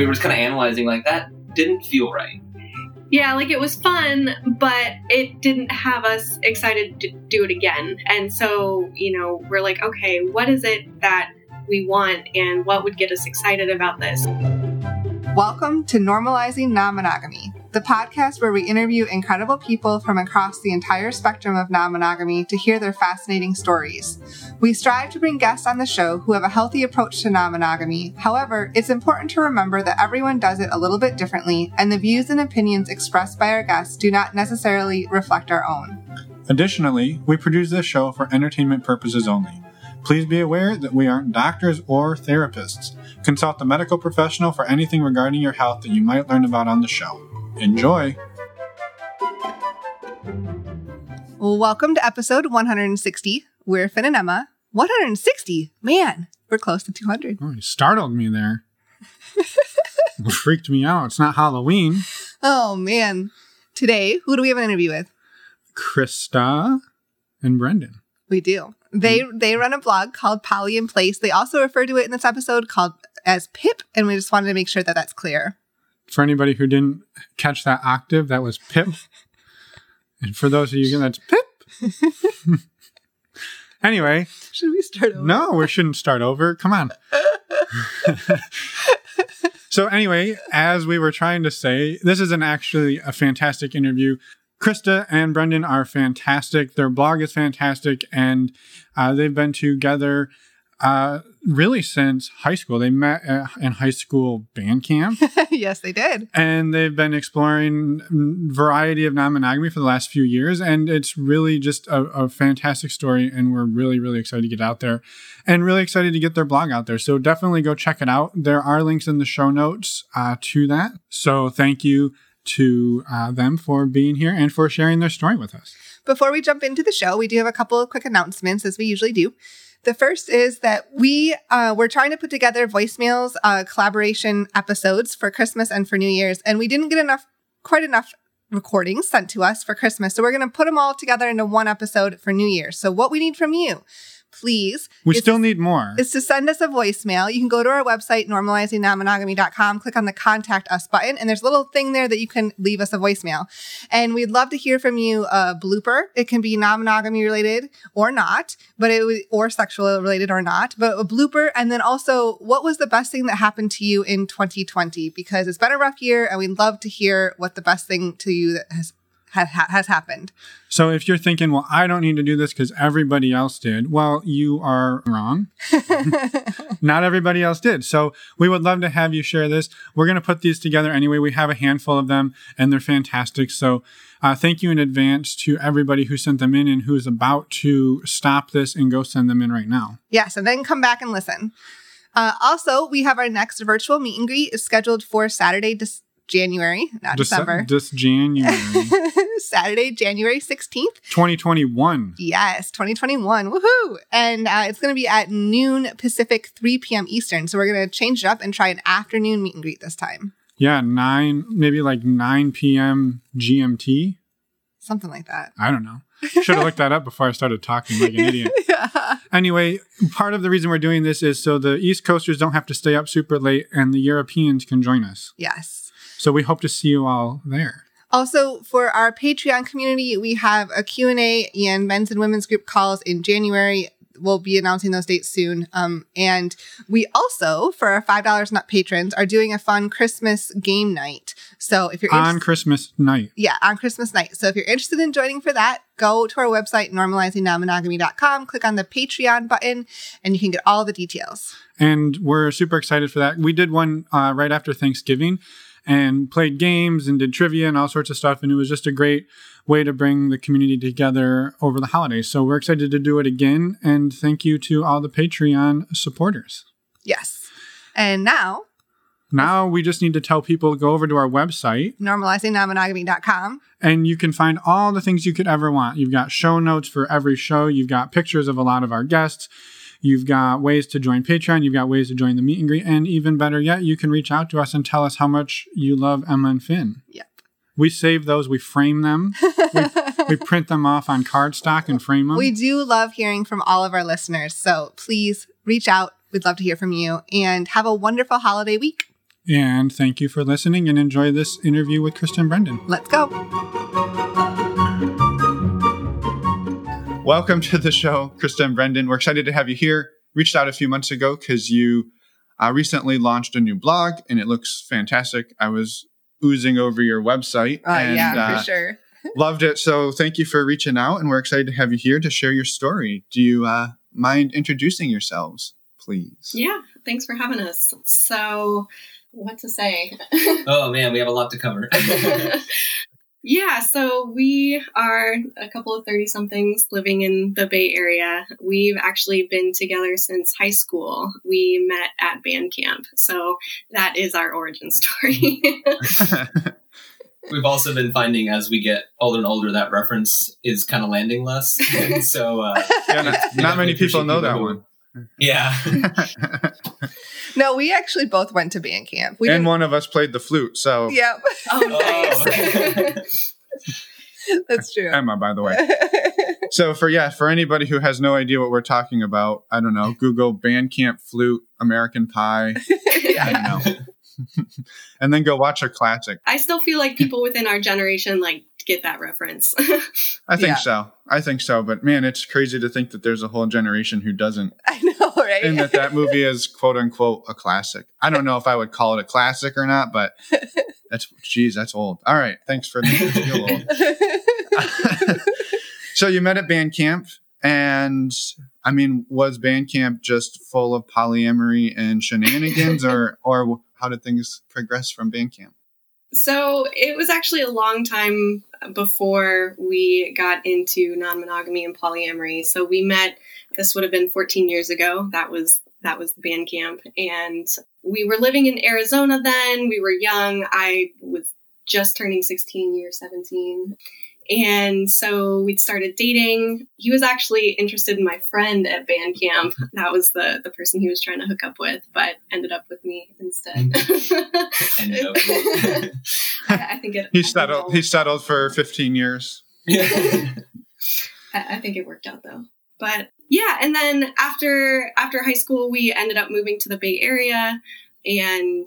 we were just kind of analyzing like that didn't feel right. Yeah, like it was fun, but it didn't have us excited to do it again. And so, you know, we're like, okay, what is it that we want and what would get us excited about this? Welcome to Normalizing Non Monogamy, the podcast where we interview incredible people from across the entire spectrum of non monogamy to hear their fascinating stories. We strive to bring guests on the show who have a healthy approach to non monogamy. However, it's important to remember that everyone does it a little bit differently, and the views and opinions expressed by our guests do not necessarily reflect our own. Additionally, we produce this show for entertainment purposes only. Please be aware that we aren't doctors or therapists. Consult a medical professional for anything regarding your health that you might learn about on the show. Enjoy! Welcome to episode 160. We're Finn and Emma. 160? Man, we're close to 200. Oh, you startled me there. It freaked me out. It's not Halloween. Oh, man. Today, who do we have an interview with? Krista and Brendan. We do. They they run a blog called Poly in Place. They also refer to it in this episode called as Pip, and we just wanted to make sure that that's clear. For anybody who didn't catch that octave, that was Pip. and for those of you, that's Pip. anyway, Should we start over? no, we shouldn't start over. Come on. so anyway, as we were trying to say, this is an actually a fantastic interview. Krista and Brendan are fantastic. Their blog is fantastic, and uh, they've been together uh, really since high school. They met in high school band camp, yes, they did. and they've been exploring variety of non-monogamy for the last few years. And it's really just a, a fantastic story, and we're really, really excited to get out there, and really excited to get their blog out there. So definitely go check it out. There are links in the show notes uh, to that. So thank you to uh, them for being here and for sharing their story with us. Before we jump into the show, we do have a couple of quick announcements, as we usually do. The first is that we uh, we're trying to put together voicemails, uh, collaboration episodes for Christmas and for New Year's, and we didn't get enough, quite enough recordings sent to us for Christmas, so we're going to put them all together into one episode for New Year's. So what we need from you, please, We still need more. is to send us a voicemail. You can go to our website, normalizingnonmonogamy.com, click on the contact us button, and there's a little thing there that you can leave us a voicemail. And we'd love to hear from you a blooper. It can be non-monogamy related or not, but it would, or sexual related or not, but a blooper. And then also, what was the best thing that happened to you in 2020? Because it's been a rough year and we'd love to hear what the best thing to you that has has, has happened. So if you're thinking, well, I don't need to do this because everybody else did, well, you are wrong. Not everybody else did. So we would love to have you share this. We're going to put these together anyway. We have a handful of them and they're fantastic. So uh, thank you in advance to everybody who sent them in and who is about to stop this and go send them in right now. Yes, and then come back and listen. Uh, also, we have our next virtual meet and greet is scheduled for Saturday, January, not Dece- December. This January Saturday, January 16th. 2021. Yes, 2021. Woohoo! And uh, it's going to be at noon Pacific, 3 p.m. Eastern. So we're going to change it up and try an afternoon meet and greet this time. Yeah, 9, maybe like 9 p.m. GMT. Something like that. I don't know. Should have looked that up before I started talking like an idiot. yeah. Anyway, part of the reason we're doing this is so the East Coasters don't have to stay up super late and the Europeans can join us. Yes. So we hope to see you all there. Also, for our Patreon community, we have a Q&A and men's and women's group calls in January. We'll be announcing those dates soon. Um, and we also, for our $5 nut patrons, are doing a fun Christmas game night. So if you're On Christmas night. yeah, on Christmas night. So if you're interested in joining for that, go to our website, normalizingnonmonogamy.com, click on the Patreon button, and you can get all the details. And we're super excited for that. We did one uh, right after Thanksgiving and played games and did trivia and all sorts of stuff. And it was just a great way to bring the community together over the holidays. So we're excited to do it again. And thank you to all the Patreon supporters. Yes. And now, Now we just need to tell people to go over to our website normalizingnonmonogamy.com. and you can find all the things you could ever want. You've got show notes for every show, you've got pictures of a lot of our guests, you've got ways to join Patreon, you've got ways to join the meet and greet, and even better yet, you can reach out to us and tell us how much you love Emma and Finn. Yep. We save those, we frame them, we, we print them off on cardstock and frame them. We do love hearing from all of our listeners. So please reach out. We'd love to hear from you and have a wonderful holiday week. And thank you for listening and enjoy this interview with Kristen Brendan. Let's go. Welcome to the show, Krista and Brendan. We're excited to have you here. Reached out a few months ago because you uh, recently launched a new blog and it looks fantastic. I was oozing over your website Uh, and yeah, uh, for sure. loved it. So thank you for reaching out and we're excited to have you here to share your story. Do you uh, mind introducing yourselves, please? Yeah, thanks for having us. So, what to say? Oh man, we have a lot to cover. yeah, so we are a couple of 30 somethings living in the Bay Area. We've actually been together since high school. We met at band camp. So, that is our origin story. We've also been finding as we get older and older that reference is kind of landing less. And so uh, yeah, not, not many people know that who- one. Yeah. No, we actually both went to band camp. We and didn't. one of us played the flute. So Yep, oh, nice. Oh. that's true. Emma, by the way. So for yeah, for anybody who has no idea what we're talking about, I don't know, Google Bandcamp flute American Pie. I don't know. and then go watch a classic. I still feel like people within our generation like get that reference. I think Yeah. so. I think so. But man, it's crazy to think that there's a whole generation who doesn't, I know, right? and that that movie is quote unquote a classic. I don't know if I would call it a classic or not, but that's geez, that's old. All right, thanks for the feel old. so you met at band camp, and I mean, was band camp just full of polyamory and shenanigans, or or how did things progress from band camp? So it was actually a long time before we got into non-monogamy and polyamory. So we met. This would have been 14 years ago. That was that was the band camp, and we were living in Arizona then. We were young. I was just turning 16, year 17. And so we started dating. He was actually interested in my friend at band camp. That was the the person he was trying to hook up with, but ended up with me instead. Ended up. I, I think it. He settled. He settled for 15 years. I, I think it worked out though. But yeah, and then after after high school, we ended up moving to the Bay Area, and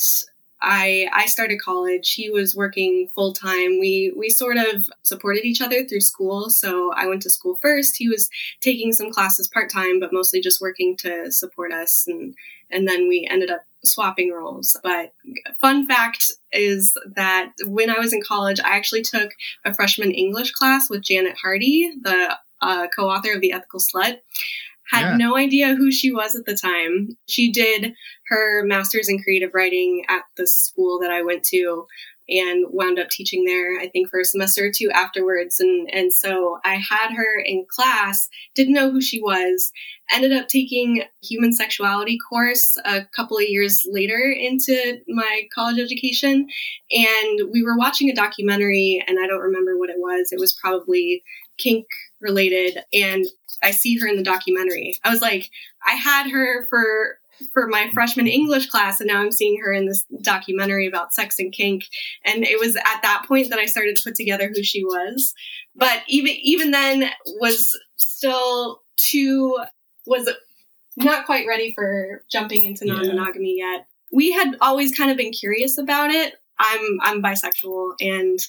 I I started college. He was working full time. We we sort of supported each other through school. So I went to school first. He was taking some classes part time, but mostly just working to support us, and and then we ended up swapping roles. But fun fact is that when I was in college, I actually took a freshman English class with Janet Hardy, the uh, co-author of The Ethical Slut. Had Yeah. no idea who she was at the time. She did her master's in creative writing at the school that I went to and wound up teaching there, I think, for a semester or two afterwards. And, and so I had her in class, didn't know who she was, ended up taking human sexuality course a couple of years later into my college education. And we were watching a documentary and i don't remember what it was. It was probably kink related. And i see her in the documentary. I was like i had her for for my freshman english class and now i'm seeing her in this documentary about sex and kink. And it was at that point that i started to put together who she was. But even even then was still too was not quite ready for jumping into non-monogamy yet. We had always kind of been curious about it I'm I'm bisexual, and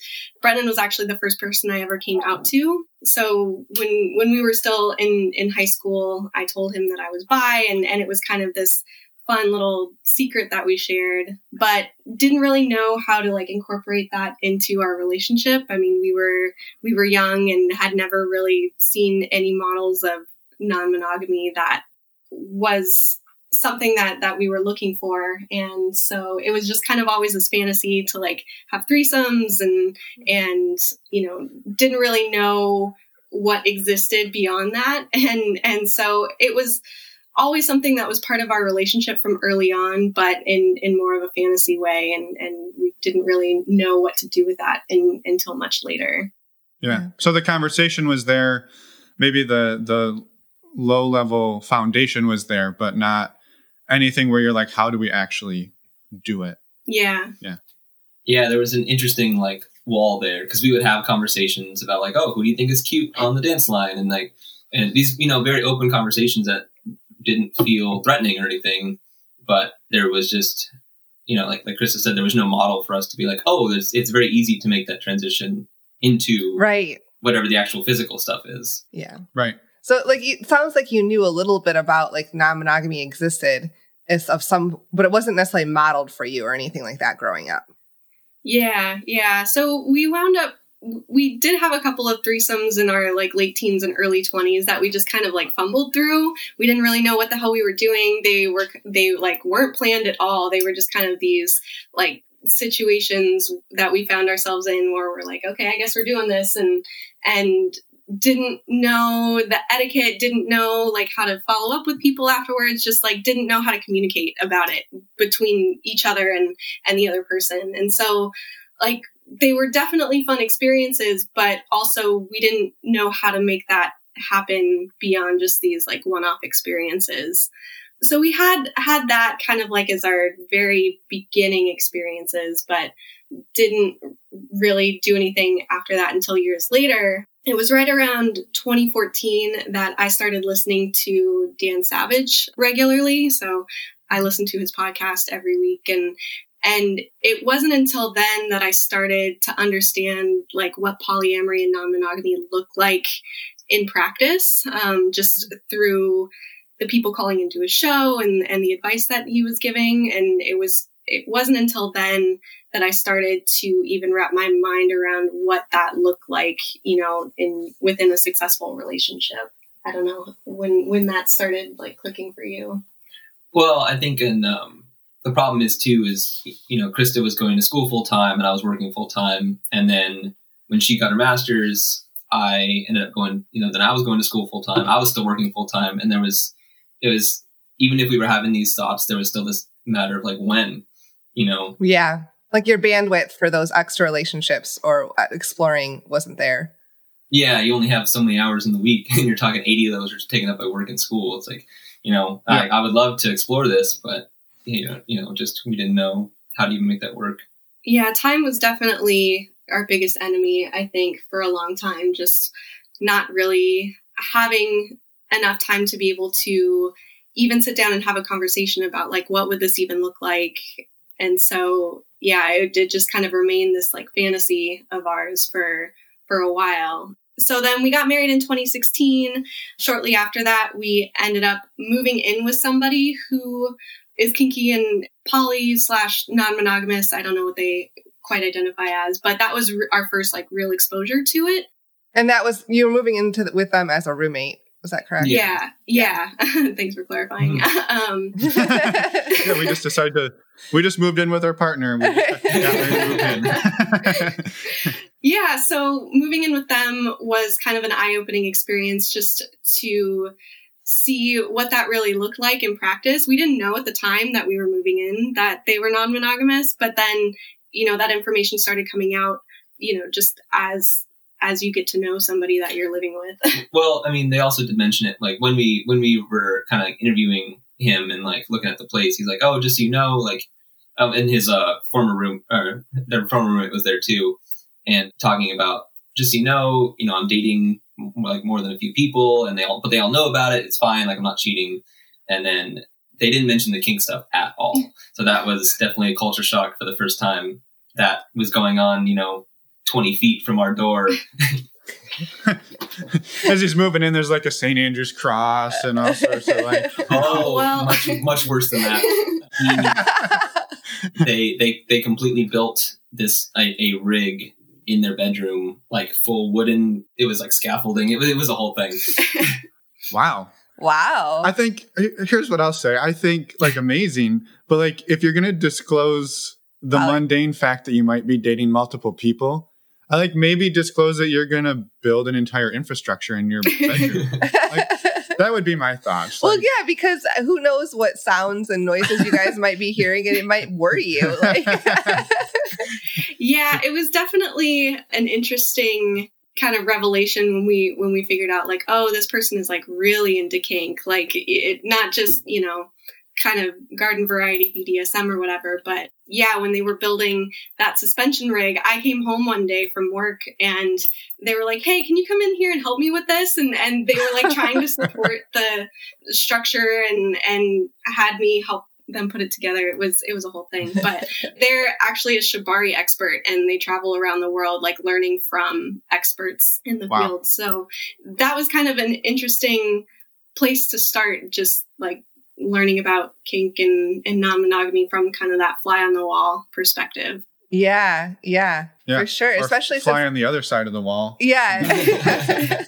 Brendan was actually the first person I ever came out to. So when when we were still in in high school, I told him that I was bi, and and it was kind of this fun little secret that we shared, but didn't really know how to like incorporate that into our relationship. I mean, we were we were young and had never really seen any models of non-monogamy that was something that that we were looking for and so it was just kind of always this fantasy to like have threesomes and and you know didn't really know what existed beyond that and and so it was always something that was part of our relationship from early on but in in more of a fantasy way and and we didn't really know what to do with that in, until much later Yeah. So the conversation was there. Maybe the the low level foundation was there, but not anything where you're like, how do we actually do it? yeah yeah, Yeah, there was an interesting like wall there because we would have conversations about like, oh, who do you think is cute on the dance line, and like, and these you know very open conversations that didn't feel threatening or anything, but there was just you know, like like Krista said, there was no model for us to be like, oh, it's it's very easy to make that transition into right. whatever the actual physical stuff is. Yeah. Right. So like it sounds like you knew a little bit about like non-monogamy existed as of some but it wasn't necessarily modeled for you or anything like that growing up. Yeah, yeah. So we wound up we did have a couple of threesomes in our like late teens and early 20s that we just kind of like fumbled through. We didn't really know what the hell we were doing. They were they like weren't planned at all. They were just kind of these like situations that we found ourselves in where we're like, okay, I guess we're doing this and and didn't know the etiquette, didn't know like how to follow up with people afterwards, just like didn't know how to communicate about it between each other and and the other person. And so like they were definitely fun experiences, but also we didn't know how to make that happen beyond just these like one-off experiences. So we had had that kind of like as our very beginning experiences, but didn't really do anything after that until years later. It was right around 2014 that I started listening to Dan Savage regularly. So I listened to his podcast every week and and it wasn't until then that I started to understand like what polyamory and non-monogamy look like in practice, um, just through the people calling into his show and, and the advice that he was giving. And it was, it wasn't until then that I started to even wrap my mind around what that looked like, you know, in, within a successful relationship. I don't know when, when that started like clicking for you. Well, I think in, um, the problem is too is you know Krista was going to school full time and I was working full time, and then when she got her master's, I ended up going. You know, then I was going to school full time. I was still working full time, and there was it was even if we were having these thoughts, there was still this matter of like when, you know. Yeah, like your bandwidth for those extra relationships or uh, exploring wasn't there. Yeah, you only have so many hours in the week, and you're talking eighty of those are taken up by work and school. It's like, you know, yeah. I, I would love to explore this, but you know, you know, just we didn't know how to even make that work. Yeah, time was definitely our biggest enemy, I think, for a long time. Just not really having enough time to be able to even sit down and have a conversation about like what would this even look like. And so, yeah, it did just kind of remain this like fantasy of ours for for a while. So then we got married in 2016. Shortly after that, we ended up moving in with somebody who is kinky and poly slash non-monogamous. I don't know what they quite identify as, but that was our first like real exposure to it. And that was you were moving into the, with them as a roommate. Was that correct? Yeah, yeah. yeah. Thanks for clarifying. Mm-hmm. um. yeah, we just decided to. We just moved in with our partner. yeah, so moving in with them was kind of an eye-opening experience, just to see what that really looked like in practice. We didn't know at the time that we were moving in that they were non monogamous, but then, you know, that information started coming out, you know, just as as you get to know somebody that you're living with. well, I mean, they also did mention it like when we when we were kind of like interviewing him and like looking at the place, he's like, "Oh, just so you know, like um, in his uh former room or their former roommate was there too, and talking about just so you know, you know, I'm dating like more than a few people and they all but they all know about it it's fine like i'm not cheating and then they didn't mention the kink stuff at all so that was definitely a culture shock for the first time that was going on you know 20 feet from our door as he's moving in there's like a st andrew's cross and all sorts of like oh well. much much worse than that they they they completely built this a, a rig in their bedroom, like full wooden. It was like scaffolding. It was, it was a whole thing. wow. Wow. I think here's what I'll say. I think like amazing, but like if you're gonna disclose the uh, mundane fact that you might be dating multiple people, I like maybe disclose that you're gonna build an entire infrastructure in your bedroom. like, that would be my thoughts. Well, yeah, because uh, who knows what sounds and noises you guys might be hearing, and it might worry you. Like. yeah, it was definitely an interesting kind of revelation when we when we figured out like oh this person is like really into kink like it not just you know kind of garden variety BDSM or whatever. But yeah, when they were building that suspension rig, I came home one day from work and they were like, Hey, can you come in here and help me with this? And, and they were like trying to support the structure and, and had me help them put it together. It was it was a whole thing. But they're actually a shibari expert, and they travel around the world like learning from experts in the Wow. field. So that was kind of an interesting place to start. Just like learning about kink and, and non-monogamy from kind of that fly on the wall perspective. Yeah, yeah, Yeah. for sure. Or Especially fly since, on the other side of the wall. yeah,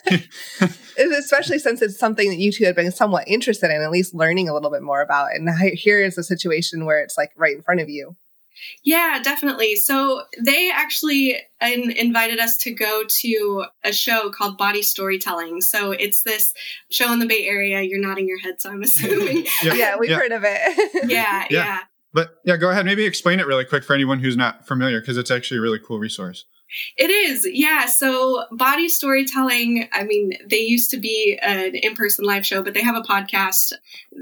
especially since it's something that you two had been somewhat interested in, at least learning a little bit more about. And here is a situation where it's like right in front of you. Yeah, definitely. So they actually in, invited us to go to a show called Bawdy Storytelling. So it's this show in the Bay Area. You're nodding your head, so I'm assuming. Yeah. Yeah, we've Yeah. heard of it. yeah, Yeah. yeah. But yeah, go ahead. Maybe explain it really quick for anyone who's not familiar, because it's actually a really cool resource. It is, yeah. So, bawdy storytelling. I mean, they used to be an in-person live show, but they have a podcast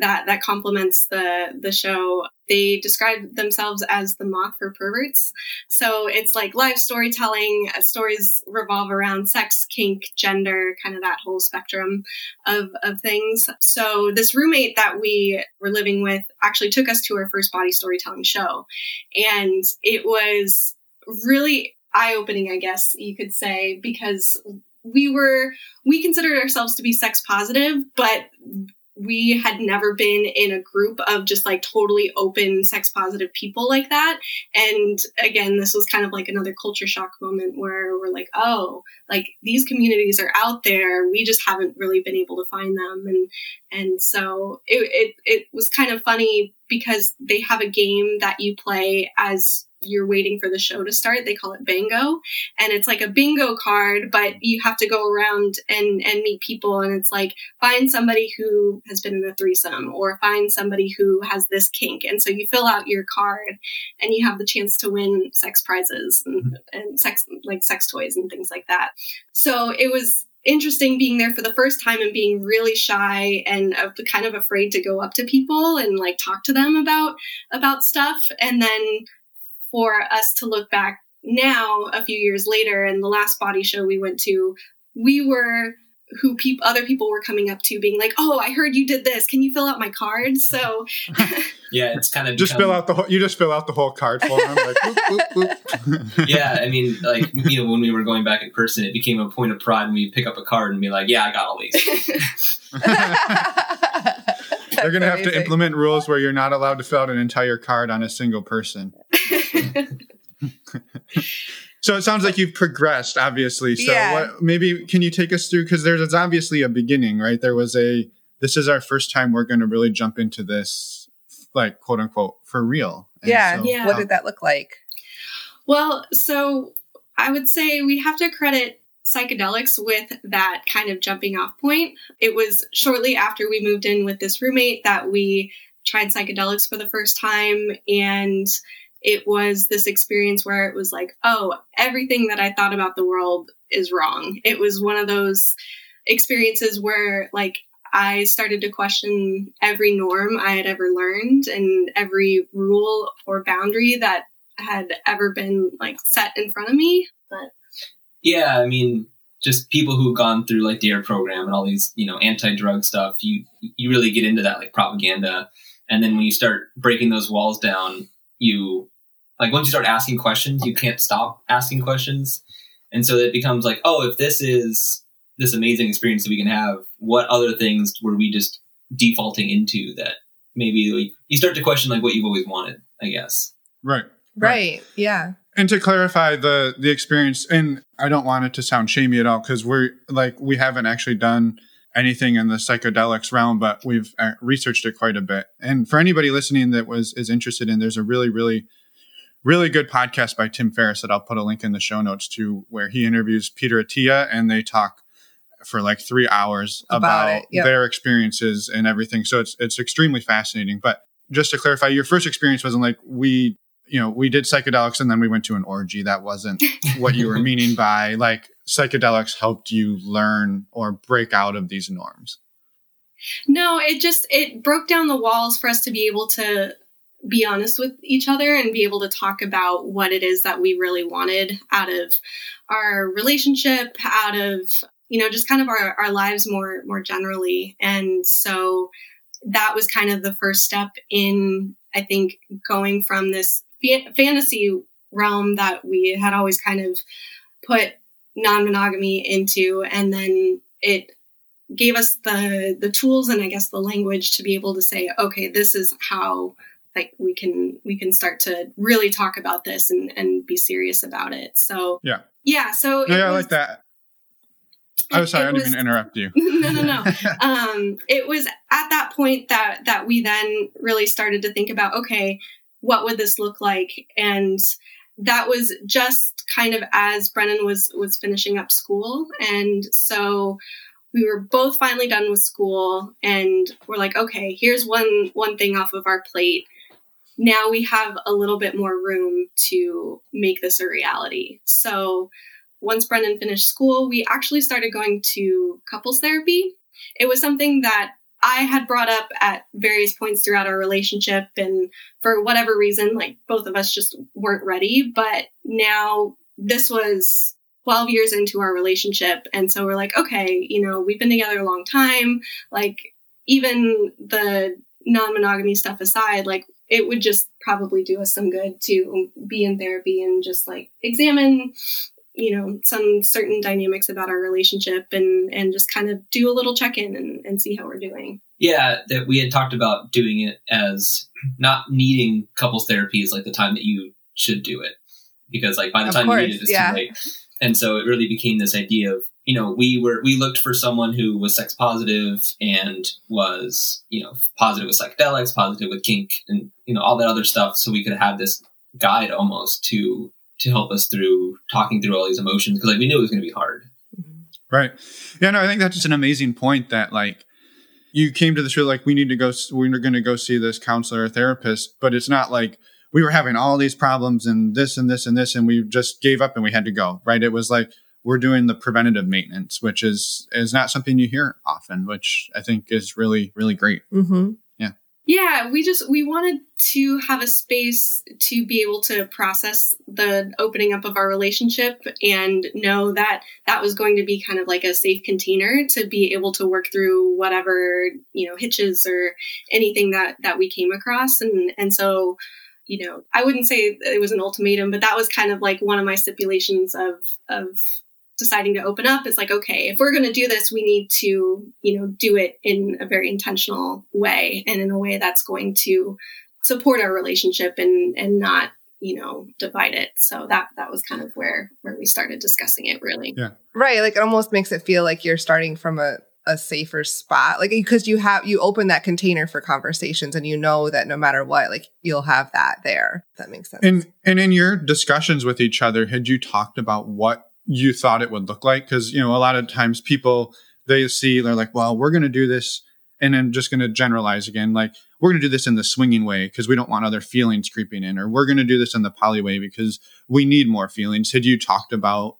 that that complements the the show. They describe themselves as the moth for perverts. So it's like live storytelling. Uh, stories revolve around sex, kink, gender, kind of that whole spectrum of of things. So this roommate that we were living with actually took us to our first bawdy storytelling show, and it was really eye opening, I guess you could say, because we were, we considered ourselves to be sex positive, but we had never been in a group of just like totally open sex positive people like that. And again, this was kind of like another culture shock moment where we're like, oh, like these communities are out there. We just haven't really been able to find them. And, and so it, it, it was kind of funny because they have a game that you play as you're waiting for the show to start. They call it bingo, And it's like a bingo card, but you have to go around and, and meet people. And it's like, find somebody who has been in a threesome or find somebody who has this kink. And so you fill out your card and you have the chance to win sex prizes and, mm-hmm. and sex, like sex toys and things like that. So it was interesting being there for the first time and being really shy and kind of afraid to go up to people and like talk to them about about stuff and then for us to look back now a few years later and the last bawdy show we went to we were who peop- other people were coming up to being like oh i heard you did this can you fill out my card so Yeah, it's kind of Just become- fill out the whole. You just fill out the whole card for them. Like, boop, boop, boop. Yeah, I mean, like you know, when we were going back in person, it became a point of pride when we pick up a card and be like, "Yeah, I got all these." They're gonna have to implement rules where you're not allowed to fill out an entire card on a single person. So it sounds like you've progressed, obviously. So Yeah. what, maybe can you take us through because there's obviously a beginning, right? There was a. This is our first time we're going to really jump into this, like quote unquote, for real. And Yeah. so, Yeah. What did that look like? Well, so I would say we have to credit psychedelics with that kind of jumping off point. It was shortly after we moved in with this roommate that we tried psychedelics for the first time. And it was this experience where it was like, oh, everything that I thought about the world is wrong. It was one of those experiences where, like, I started to question every norm I had ever learned and every rule or boundary that had ever been like set in front of me. But Yeah, I mean, just people who've gone through like Dare program and all these, you know, anti-drug stuff. You you really get into that like propaganda, and then when you start breaking those walls down, you like once you start asking questions, you can't stop asking questions, and so it becomes like, oh, if this is this amazing experience that we can have, what other things were we just defaulting into that maybe like, you start to question like what you've always wanted, I guess. right. Right. Yeah. And to clarify the the experience, and I don't want it to sound shamey at all because we're like we haven't actually done anything in the psychedelics realm, but we've uh, researched it quite a bit. And for anybody listening that was is interested in, there's a really really really good podcast by Tim Ferriss that I'll put a link in the show notes to, where he interviews Peter Attia and they talk for like three hours About about, yep. their experiences and everything. So it's it's extremely fascinating. But just to clarify, your first experience wasn't like we you know, we did psychedelics and then we went to an orgy. That wasn't what you were meaning by like psychedelics helped you learn or break out of these norms. no, it just it broke down the walls for us to be able to be honest with each other and be able to talk about what it is that we really wanted out of our relationship, out of you know just kind of our, our lives more more generally. And so that was kind of the first step in I think going from this fa- fantasy realm that we had always kind of put non-monogamy into and then it gave us the the tools and I guess the language to be able to say, okay, this is how like we can we can start to really talk about this and and be serious about it. So Yeah. yeah. So yeah, I was- like that. I was sorry, I didn't was- mean to interrupt you. no, no, no. um, it was at that point that that we then really started to think about, okay, what would this look like? And that was just kind of as Brendan was was finishing up school, and so we were both finally done with school, and we're like, okay, here's one one thing off of our plate. Now we have a little bit more room to make this a reality. So once Brendan finished school, we actually started going to couples therapy. It was something that I had brought up at various points throughout our relationship, and for whatever reason, like both of us just weren't ready. But now this was 12 years into our relationship, and so we're like, okay, you know, we've been together a long time. Like, even the non monogamy stuff aside, like, it would just probably do us some good to be in therapy and just like examine you know some certain dynamics about our relationship and and just kind of do a little check in and, and see how we're doing Yeah, that we had talked about doing it as not needing couples therapy is like the time that you should do it because like by the Of time course, you need it, it's yeah. too late. And so it really became this idea of you know we were we looked for someone who was sex positive and was you know positive with psychedelics, positive with kink, and you know all that other stuff, so we could have this guide almost to to help us through talking through all these emotions because like we knew it was going to be hard. Mm-hmm. Right. Yeah, no, I think that's just an amazing point that like you came to the real like we need to go we're going to go see this counselor or therapist, but it's not like we were having all these problems and this and this and this and we just gave up and we had to go, right? It was like we're doing the preventative maintenance, which is is not something you hear often, which I think is really really great. Mm-hmm. yeah we just we wanted to have a space to be able to process the opening up of our relationship and know that that was going to be kind of like a safe container to be able to work through whatever you know hitches or anything that that we came across and and so you know i wouldn't say it was an ultimatum but that was kind of like one of my stipulations of of deciding to open up. Is like okay if we're going to do this we need to you know do it in a very intentional way and in a way that's going to support our relationship and and not you know divide it. So that that was kind of where where we started discussing it really. Yeah. Right. Like it almost makes it feel like you're starting from a, a safer spot. Like because you have you open that container for conversations and you know that no matter what, like you'll have that there. That makes sense. And and in your discussions with each other, had you talked about what you thought it would look like? Because you know, a lot of times people they see they're like, well, we're going to do this, and I'm just going to generalize again, like we're going to do this in the swinging way because we don't want other feelings creeping in, or we're going to do this in the poly way because we need more feelings. Had you talked about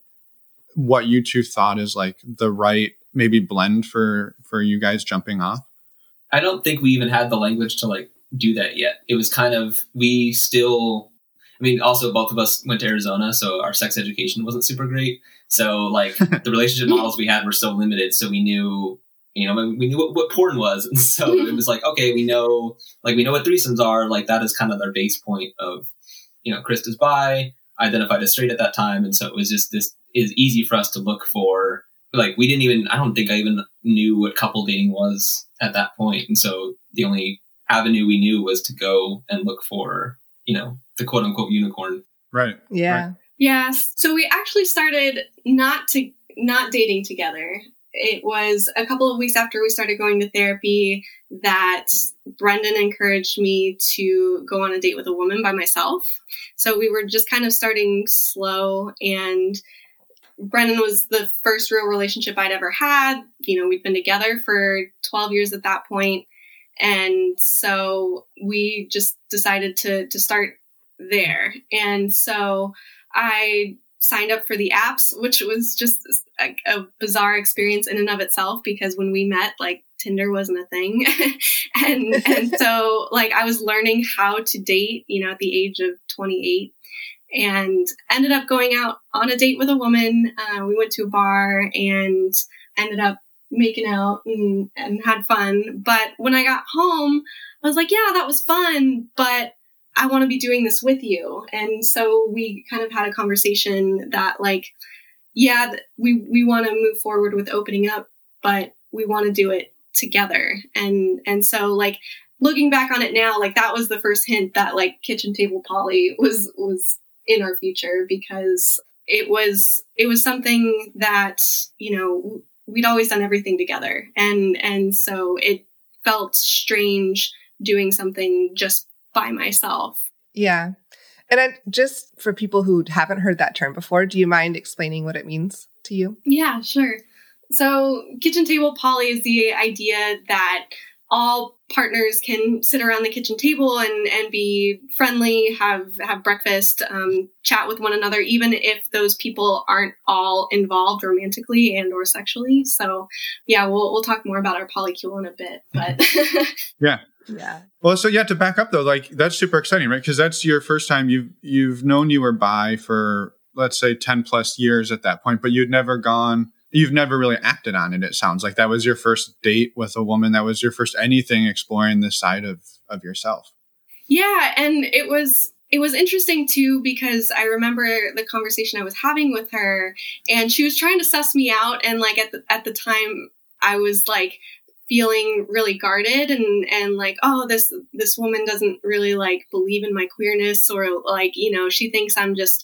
what you two thought is like the right maybe blend for for you guys jumping off? I don't think we even had the language to like do that yet. It was kind of we still I mean also both of us went to Arizona, so our sex education wasn't super great. So like the relationship models we had were so limited, so we knew you know we knew what, what porn was, and so it was like okay, we know like we know what threesomes are. Like that is kind of our base point of you know Chris is bi, identified as straight at that time, and so it was just this is easy for us to look for like we didn't even i don't think i even knew what couple dating was at that point and so the only avenue we knew was to go and look for you know the quote unquote unicorn Right. yeah. Yes. So we actually started not to not dating together. It was a couple of weeks after we started going to therapy that Brendan encouraged me to go on a date with a woman by myself. So we were just kind of starting slow and Brendan was the first real relationship I'd ever had. You know, we'd been together for 12 years at that point. And so we just decided to to start there. And so I signed up for the apps, which was just a, a bizarre experience in and of itself because when we met, like Tinder wasn't a thing. and and so like I was learning how to date, you know, at the age of 28 and ended up going out on a date with a woman. Uh, we went to a bar and ended up making out and, and had fun. But when I got home, I was like, yeah, that was fun, but I want to be doing this with you. And so we kind of had a conversation that like, yeah, we, we want to move forward with opening up, but we want to do it together. And, and so like looking back on it now, like that was the first hint that like kitchen table poly was, was in our future because it was, it was something that, you know, we'd always done everything together. And, and so it felt strange doing something just by myself. Yeah. And I, just for people who haven't heard that term before, do you mind explaining what it means to you? Yeah, sure. So, kitchen table poly is the idea that all partners can sit around the kitchen table and, and be friendly, have have breakfast, um, chat with one another, even if those people aren't all involved romantically and or sexually. So, yeah, we'll we'll talk more about our polycule in a bit, but yeah, yeah. Well, so yeah, to back up though, like that's super exciting, right? Because that's your first time you've you've known you were bi for let's say ten plus years at that point, but you'd never gone. You've never really acted on it. It sounds like that was your first date with a woman. That was your first anything exploring this side of of yourself. Yeah, and it was it was interesting too because I remember the conversation I was having with her, and she was trying to suss me out. And like at the, at the time, I was like feeling really guarded and and like oh this this woman doesn't really like believe in my queerness or like you know she thinks i'm just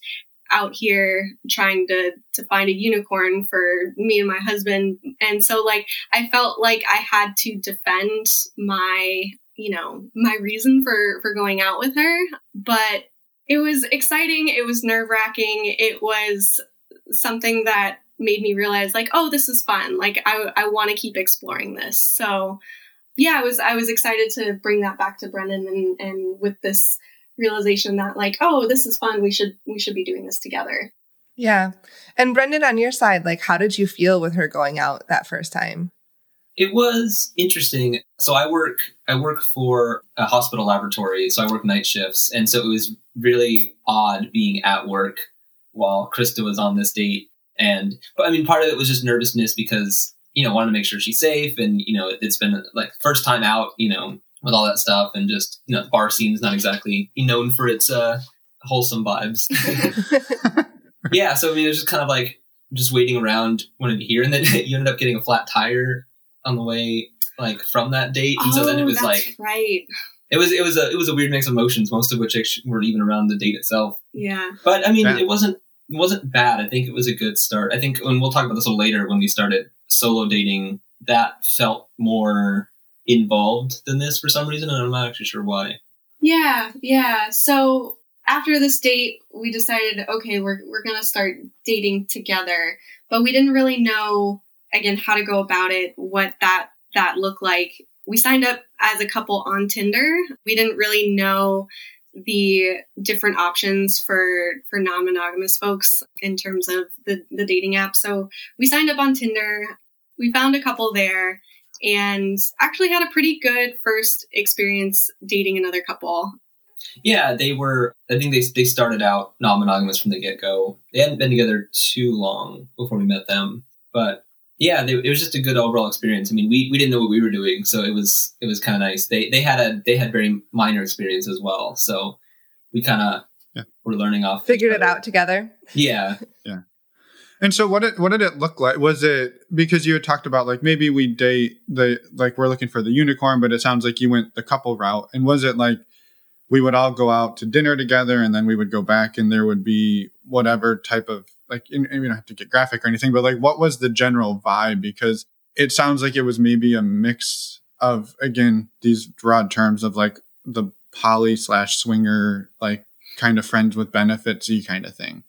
out here trying to to find a unicorn for me and my husband. And so like i felt like i had to defend my you know my reason for for going out with her. But it was exciting. It was nerve wracking it was something that made me realize like oh this is fun. Like i, I want to keep exploring this. So yeah i was i was excited to bring that back to brendan and and with this realization that like oh this is fun. We should we should be doing this together. Yeah. And brendan on your side like how did you feel with her going out that first time? It was interesting. So i work i work for a hospital laboratory so i work night shifts. And so it was really odd being at work while krista was on this date. And but I mean, part of it was just nervousness because you know wanted to make sure she's safe, and you know it, has been like first time out, you know, with all that stuff, and just you know the bar scene is not exactly known for its uh, wholesome vibes. yeah, so I mean, it was just kind of like just waiting around, wanted to hear, and then you ended up getting a flat tire on the way like from that date, and oh, so then it was like right. It was it was a it was a weird mix of emotions, most of which weren't even around the date itself. Yeah, but I mean, yeah. it wasn't it wasn't bad. I think it was a good start. I think, and we'll talk about this a little later when we started solo dating, that felt more involved than this for some reason, and I'm not actually sure why. Yeah, yeah. So after this date, we decided, okay, we're we're gonna start dating together, but we didn't really know again how to go about it, what that that looked like. We signed up as a couple on Tinder. We didn't really know the different options for for non-monogamous folks in terms of the the dating app. So we signed up on Tinder. We found a couple there and actually had a pretty good first experience dating another couple. Yeah, they were. I think they they started out non-monogamous from the get go. They hadn't been together too long before we met them, but yeah, they, it was just a good overall experience. I mean, we, we didn't know what we were doing, so it was it was kind of nice. They they had a they had very minor experience as well, so we kind of yeah. were learning off. Figured it out together. Yeah, yeah. And so, what did what did it look like? Was it because you had talked about like maybe we date the like we're looking for the unicorn, but it sounds like you went the couple route. And was it like we would all go out to dinner together, and then we would go back, and there would be whatever type of like you don't have to get graphic or anything, but like what was the general vibe? Because it sounds like it was maybe a mix of again these broad terms of like the poly slash swinger like kind of friends with benefits kind of thing.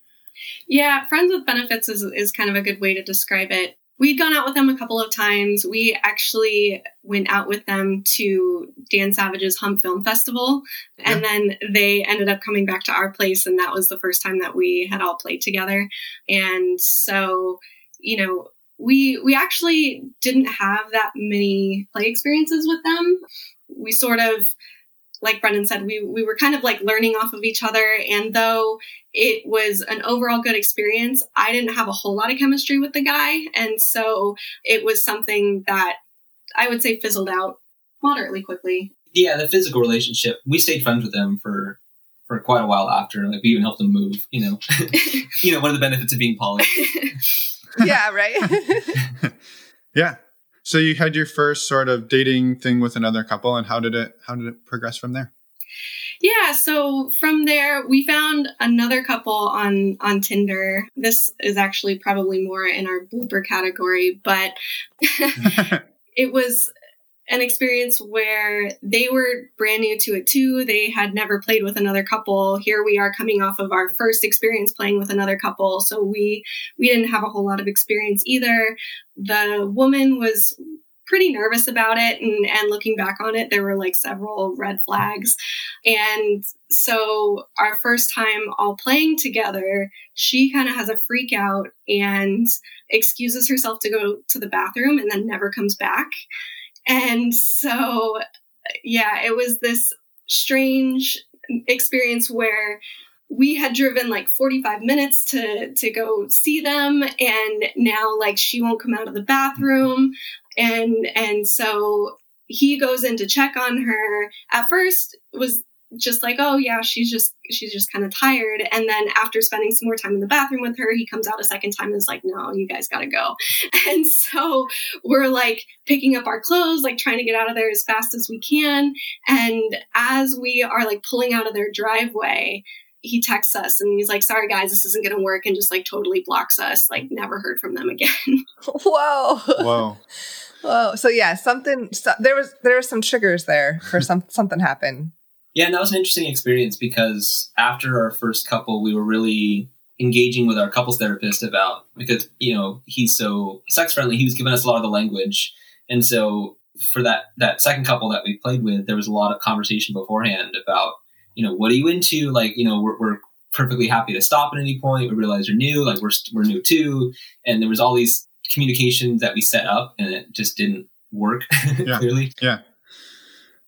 Yeah, friends with benefits is is kind of a good way to describe it we'd gone out with them a couple of times. We actually went out with them to Dan Savage's Hump Film Festival, and then they ended up coming back to our place, and that was the first time that we had all played together. And so, you know, we we actually didn't have that many play experiences with them. We sort of like Brendan said, we, we were kind of like learning off of each other. And though it was an overall good experience, I didn't have a whole lot of chemistry with the guy. And so it was something that I would say fizzled out moderately quickly. Yeah, the physical relationship. We stayed friends with him for for quite a while after. Like we even helped him move. You know, you know one of the benefits of being poly. yeah. Right. yeah. So you had your first sort of dating thing with another couple, and how did it how did it progress from there? Yeah, so from there we found another couple on on Tinder. This is actually probably more in our blooper category, but it was an experience where they were brand new to it too. They had never played with another couple. Here we are coming off of our first experience playing with another couple. So we we didn't have a whole lot of experience either. The woman was pretty nervous about it and, and looking back on it there were like several red flags and so our first time all playing together she kind of has a freak out and excuses herself to go to the bathroom and then never comes back and so, yeah, it was this strange experience where we had driven like 45 minutes to to go see them and now like she won't come out of the bathroom. And and so he goes in to check on her. At first was just like, oh yeah, she's just she's just kind of tired. And then after spending some more time in the bathroom with her, he comes out a second time and is like, no, you guys gotta go. And so we're like picking up our clothes, like trying to get out of there as fast as we can. And as we are like pulling out of their driveway, he texts us and he's like, sorry guys, this isn't gonna work, and just like totally blocks us, like never heard from them again. Whoa. Whoa. Whoa. So yeah, something so, there was there were some triggers there for some something happened. Yeah, and that was an interesting experience because after our first couple, we were really engaging with our couples therapist about because you know he's so sex friendly. He was giving us a lot of the language, and so for that that second couple that we played with, there was a lot of conversation beforehand about you know what are you into? Like you know we're, we're perfectly happy to stop at any point. We realize you're new, like we're we're new too, and there was all these communications that we set up, and it just didn't work Yeah. clearly. Yeah.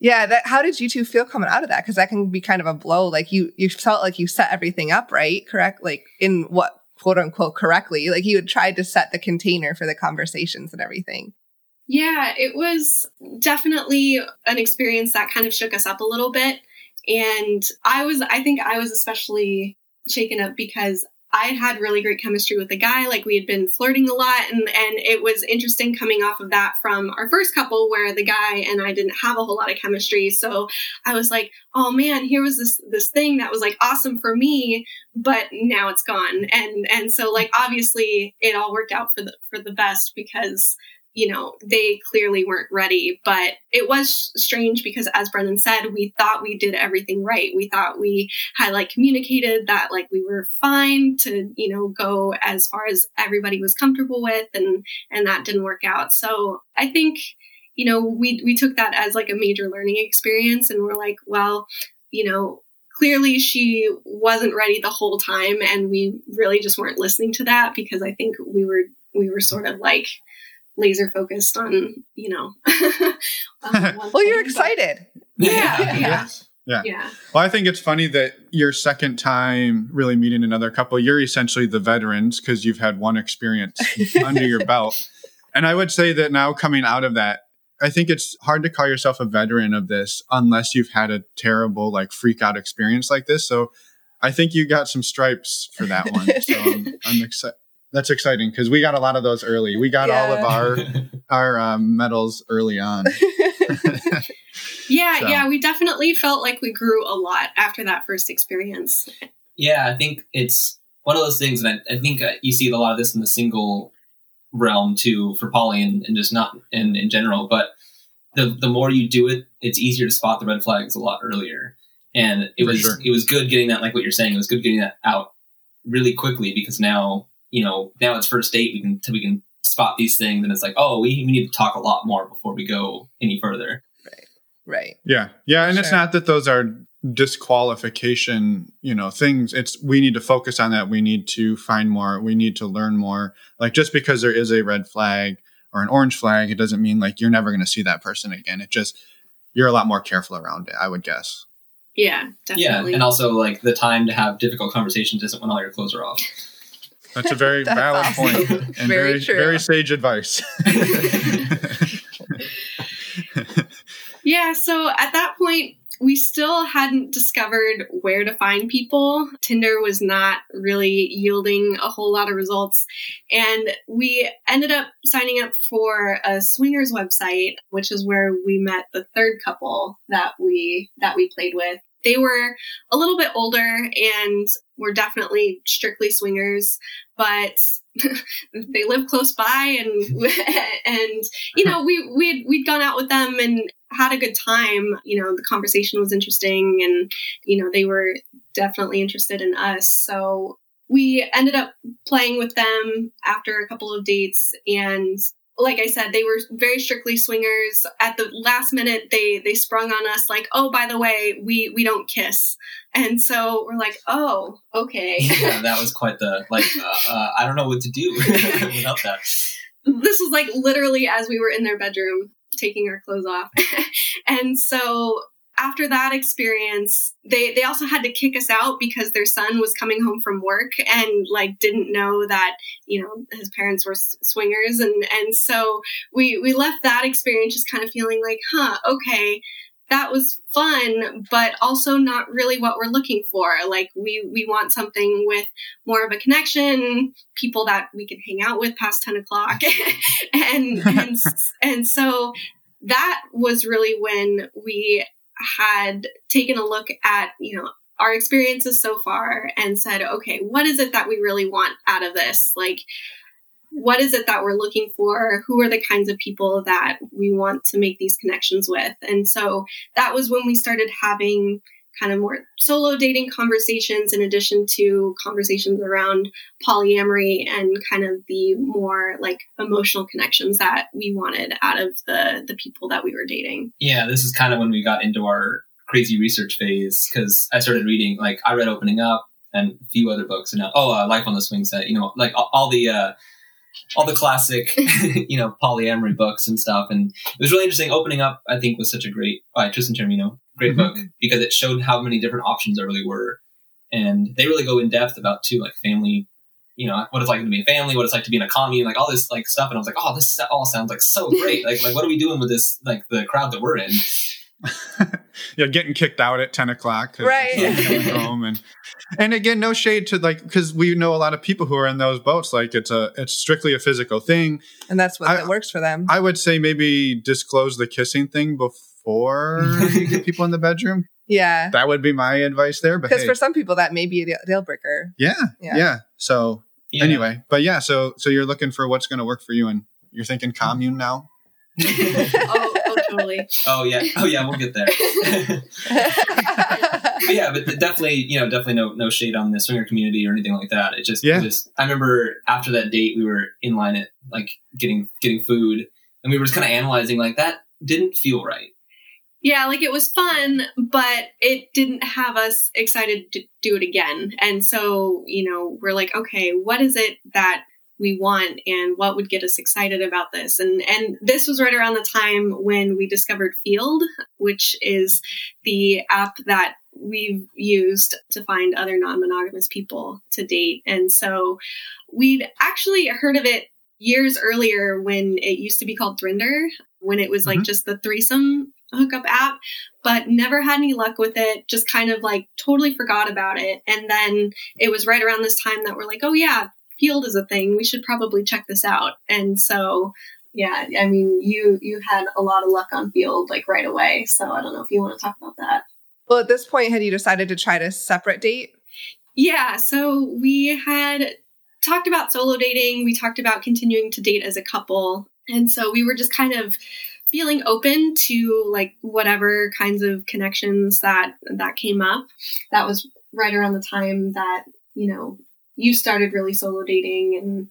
Yeah, that how did you two feel coming out of that? Because that can be kind of a blow. Like you you felt like you set everything up right, correct? Like in what quote unquote correctly. Like you had tried to set the container for the conversations and everything. Yeah, it was definitely an experience that kind of shook us up a little bit. And I was, I think I was especially shaken up because I had really great chemistry with the guy. Like we had been flirting a lot, and and it was interesting coming off of that from our first couple where the guy and I didn't have a whole lot of chemistry. So I was like, oh man, here was this this thing that was like awesome for me, but now it's gone. And and so like obviously it all worked out for the for the best because you know, they clearly weren't ready. But it was strange because, as Brendan said, we thought we did everything right. We thought we had like communicated that like we were fine to, you know, go as far as everybody was comfortable with, and and that didn't work out. So I think, you know, we we took that as like a major learning experience, and we're like, well, you know. Clearly, she wasn't ready the whole time, and we really just weren't listening to that because I think we were we were sort of like laser focused on you know well you're excited yeah yeah, yeah. Yeah. yeah. Well, I think it's funny that your second time really meeting another couple, you're essentially the veterans because you've had one experience under your belt. And I would say that now coming out of that, I think it's hard to call yourself a veteran of this unless you've had a terrible, like, freak out experience like this. So I think you got some stripes for that one. So I'm, I'm excited that's exciting because we got a lot of those early. We got yeah. all of our our um, medals early on. yeah, so. yeah, we definitely felt like we grew a lot after that first experience. Yeah, I think it's one of those things, and I, I think uh, you see a lot of this in the single realm too for poly and, and just not in in general. But the the more you do it, it's easier to spot the red flags a lot earlier. And it for was sure. it was good getting that, like what you're saying, it was good getting that out really quickly because now you know, now it's first date, we can we can spot these things, and it's like, oh, we, we need to talk a lot more before we go any further. Right. Right. Yeah. Yeah. And sure. it's not that those are disqualification, you know, things. It's we need to focus on that. We need to find more. We need to learn more. Like just because there is a red flag or an orange flag, it doesn't mean like you're never going to see that person again. It just you're a lot more careful around it, I would guess. Yeah, definitely. Yeah, and also like the time to have difficult conversations isn't when all your clothes are off. That's a very That's valid awesome. point and Very very, true. very sage advice. Yeah, so at that point, we still hadn't discovered where to find people. Tinder was not really yielding a whole lot of results. And we ended up signing up for a swingers website, which is where we met the third couple that we that we played with. They were a little bit older and were definitely strictly swingers, but they lived close by and and you know we we'd we'd gone out with them and had a good time. You know the conversation was interesting and you know they were definitely interested in us. So we ended up playing with them after a couple of dates and like I said, they were very strictly swingers. At the last minute, they they sprung on us like, "Oh, by the way, we we don't kiss." And so we're like, "Oh, okay." yeah, that was quite the like. Uh, uh, I don't know what to do without that. this was like literally as we were in their bedroom taking our clothes off. and so after that experience, they they also had to kick us out because their son was coming home from work and like didn't know that, you know, his parents were s- swingers and and so we we left that experience just kind of feeling like, "Huh, okay, that was fun, but also not really what we're looking for. Like we we want something with more of a connection, people that we can hang out with past ten o'clock, and and and so that was really when we had taken a look at you know our experiences so far and said, okay, what is it that we really want out of this? Like what is it that we're looking for? Who are the kinds of people that we want to make these connections with? And so that was when we started having kind of more solo dating conversations in addition to conversations around polyamory and kind of the more like emotional connections that we wanted out of the the people that we were dating. Yeah, this is kind of when we got into our crazy research phase because I started reading like I read Opening Up and a few other books and now, oh, uh, Life on the Swing Set, you know, like all, all the uh, all the classic, you know, polyamory books and stuff. And it was really interesting. Opening Up, I think, was such a great by Tristan Taormino, great Mhm. book because it showed how many different options there really were, and they really go in depth about too, like family. You know what it's like to be a family, what it's like to be in a commune, like all this like stuff, and I was like, "Oh, this all sounds like so great! Like, like what are we doing with this? Like the crowd that we're in?" yeah, getting kicked out at ten o'clock. Right. home, and and again, no shade to like because we know a lot of people who are in those boats. Like it's a it's strictly a physical thing. and that's what I- that works for them. I would say maybe disclose the kissing thing before you get people in the bedroom. yeah. That would be my advice there. Because hey, for some people, that may be a deal- deal breaker. yeah, Yeah. yeah, So Yeah. anyway, but yeah, so so you're looking for what's going to work for you, and you're thinking commune now. oh, oh, totally. Oh yeah, oh yeah, we'll get there. but yeah, but definitely, you know, definitely no no shade on the swinger community or anything like that. It just, Yeah. it was. I remember after that date, we were in line at like getting getting food, and we were just kind of analyzing like that didn't feel right. Yeah, like it was fun, but it didn't have us excited to do it again. And so, you know, we're like, okay, what is it that we want and what would get us excited about this? And and this was right around the time when we discovered Feeld, which is the app that we've used to find other non-monogamous people to date. And so we'd actually heard of it years earlier when it used to be called Thrinder, when it was like Mhm. just the threesome hookup app, but never had any luck with it. Just kind of like totally forgot about it. And then it was right around this time that we're like, oh yeah, Feeld is a thing. We should probably check this out. And so yeah, I mean, you you had a lot of luck on Feeld like right away. So I don't know if you want to talk about that. well, at this point, had you decided to try to separate date? Yeah, so we had talked about solo dating, we talked about continuing to date as a couple. And so we were just kind of feeling open to like whatever kinds of connections that that came up. That was right around the time that, you know, you started really solo dating and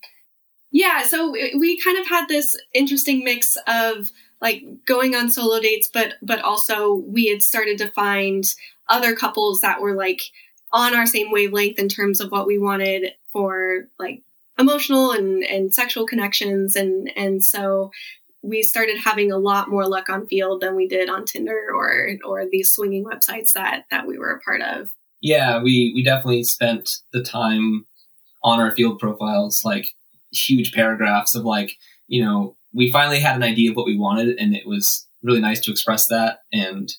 yeah, so we kind of had this interesting mix of like going on solo dates but but also we had started to find other couples that were like on our same wavelength in terms of what we wanted for like emotional and and sexual connections and and so we started having a lot more luck on Feeld than we did on Tinder or or these swinging websites that that we were a part of. Yeah, we we definitely spent the time on our Feeld profiles, like huge paragraphs of like, you know, we finally had an idea of what we wanted, and it was really nice to express that and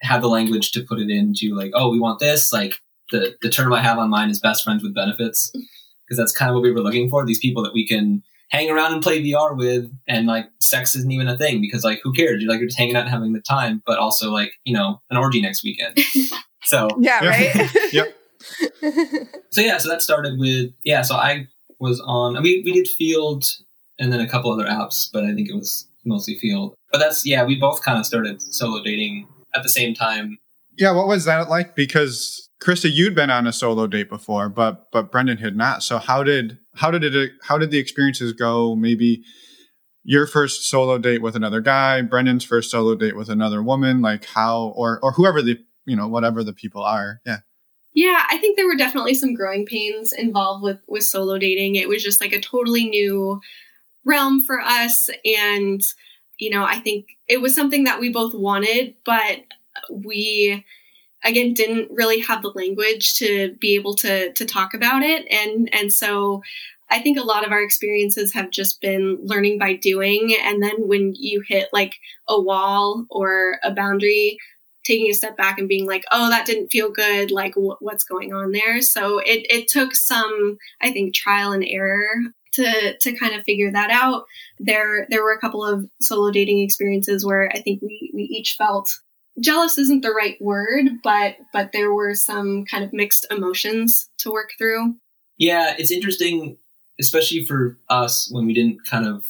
have the language to put it into like, oh, we want this. Like the the term I have on mine is best friends with benefits because that's kind of what we were looking for. These people that we can hang around and play VR with, and like sex isn't even a thing because like who cares? You're like you're just hanging out and having the time, but also like you know an orgy next weekend. so Yeah, right? Yep. so yeah, so that started with yeah. So I was on. I mean, we did Feeld and then a couple other apps, but I think it was mostly Feeld. But that's yeah. We both kind of started solo dating at the same time. Yeah, what was that like? Because Krista, you'd been on a solo date before, but but Brendan had not. So how did how did it how did the experiences go? Maybe your first solo date with another guy, Brendan's first solo date with another woman, like how or or whoever the you know whatever the people are. Yeah. Yeah, I think there were definitely some growing pains involved with with solo dating. It was just like a totally new realm for us and you know, I think it was something that we both wanted, but we again didn't really have the language to be able to to talk about it. And and so I think a lot of our experiences have just been learning by doing. And then when you hit like a wall or a boundary taking a step back and being like oh that didn't feel good. Like wh- what's going on there? So it it took some I think trial and error to to kind of figure that out. There there were a couple of solo dating experiences where I think we we each felt jealous isn't the right word, but but there were some kind of mixed emotions to work through. Yeah, it's interesting, especially for us when we didn't kind of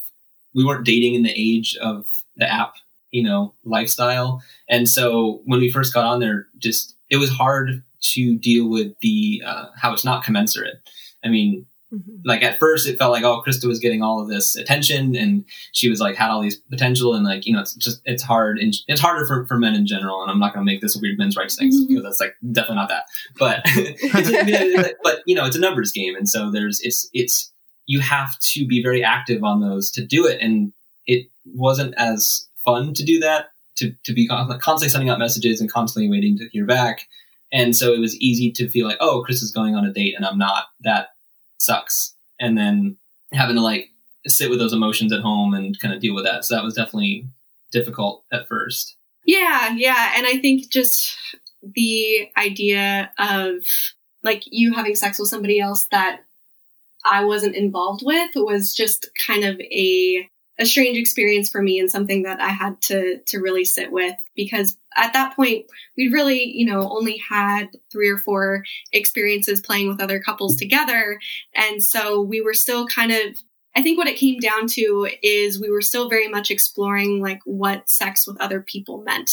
we weren't dating in the age of the app, you know, lifestyle. And so when we first got on there, just it was hard to deal with the uh, how it's not commensurate. I mean, like at first it felt like oh krista was getting all of this attention and she was like had all these potential and like you know it's just it's hard and it's harder for, for men in general and i'm not going to make this a weird men's rights thing Mhm. because that's like definitely not that. But it's, but you know it's a numbers game and so there's it's it's you have to be very active on those to do it and it wasn't as fun to do that to, to be constantly sending out messages and constantly waiting to hear back. And so it was easy to feel like oh chris is going on a date and i'm not that sucks. And then having to like sit with those emotions at home and kind of deal with that. So that was definitely difficult at first. Yeah, yeah, and I think just the idea of like you having sex with somebody else that I wasn't involved with was just kind of a a strange experience for me and something that I had to to really sit with because at that point we'd really, you know, only had three or four experiences playing with other couples together and so we were still kind of I think what it came down to is we were still very much exploring like what sex with other people meant.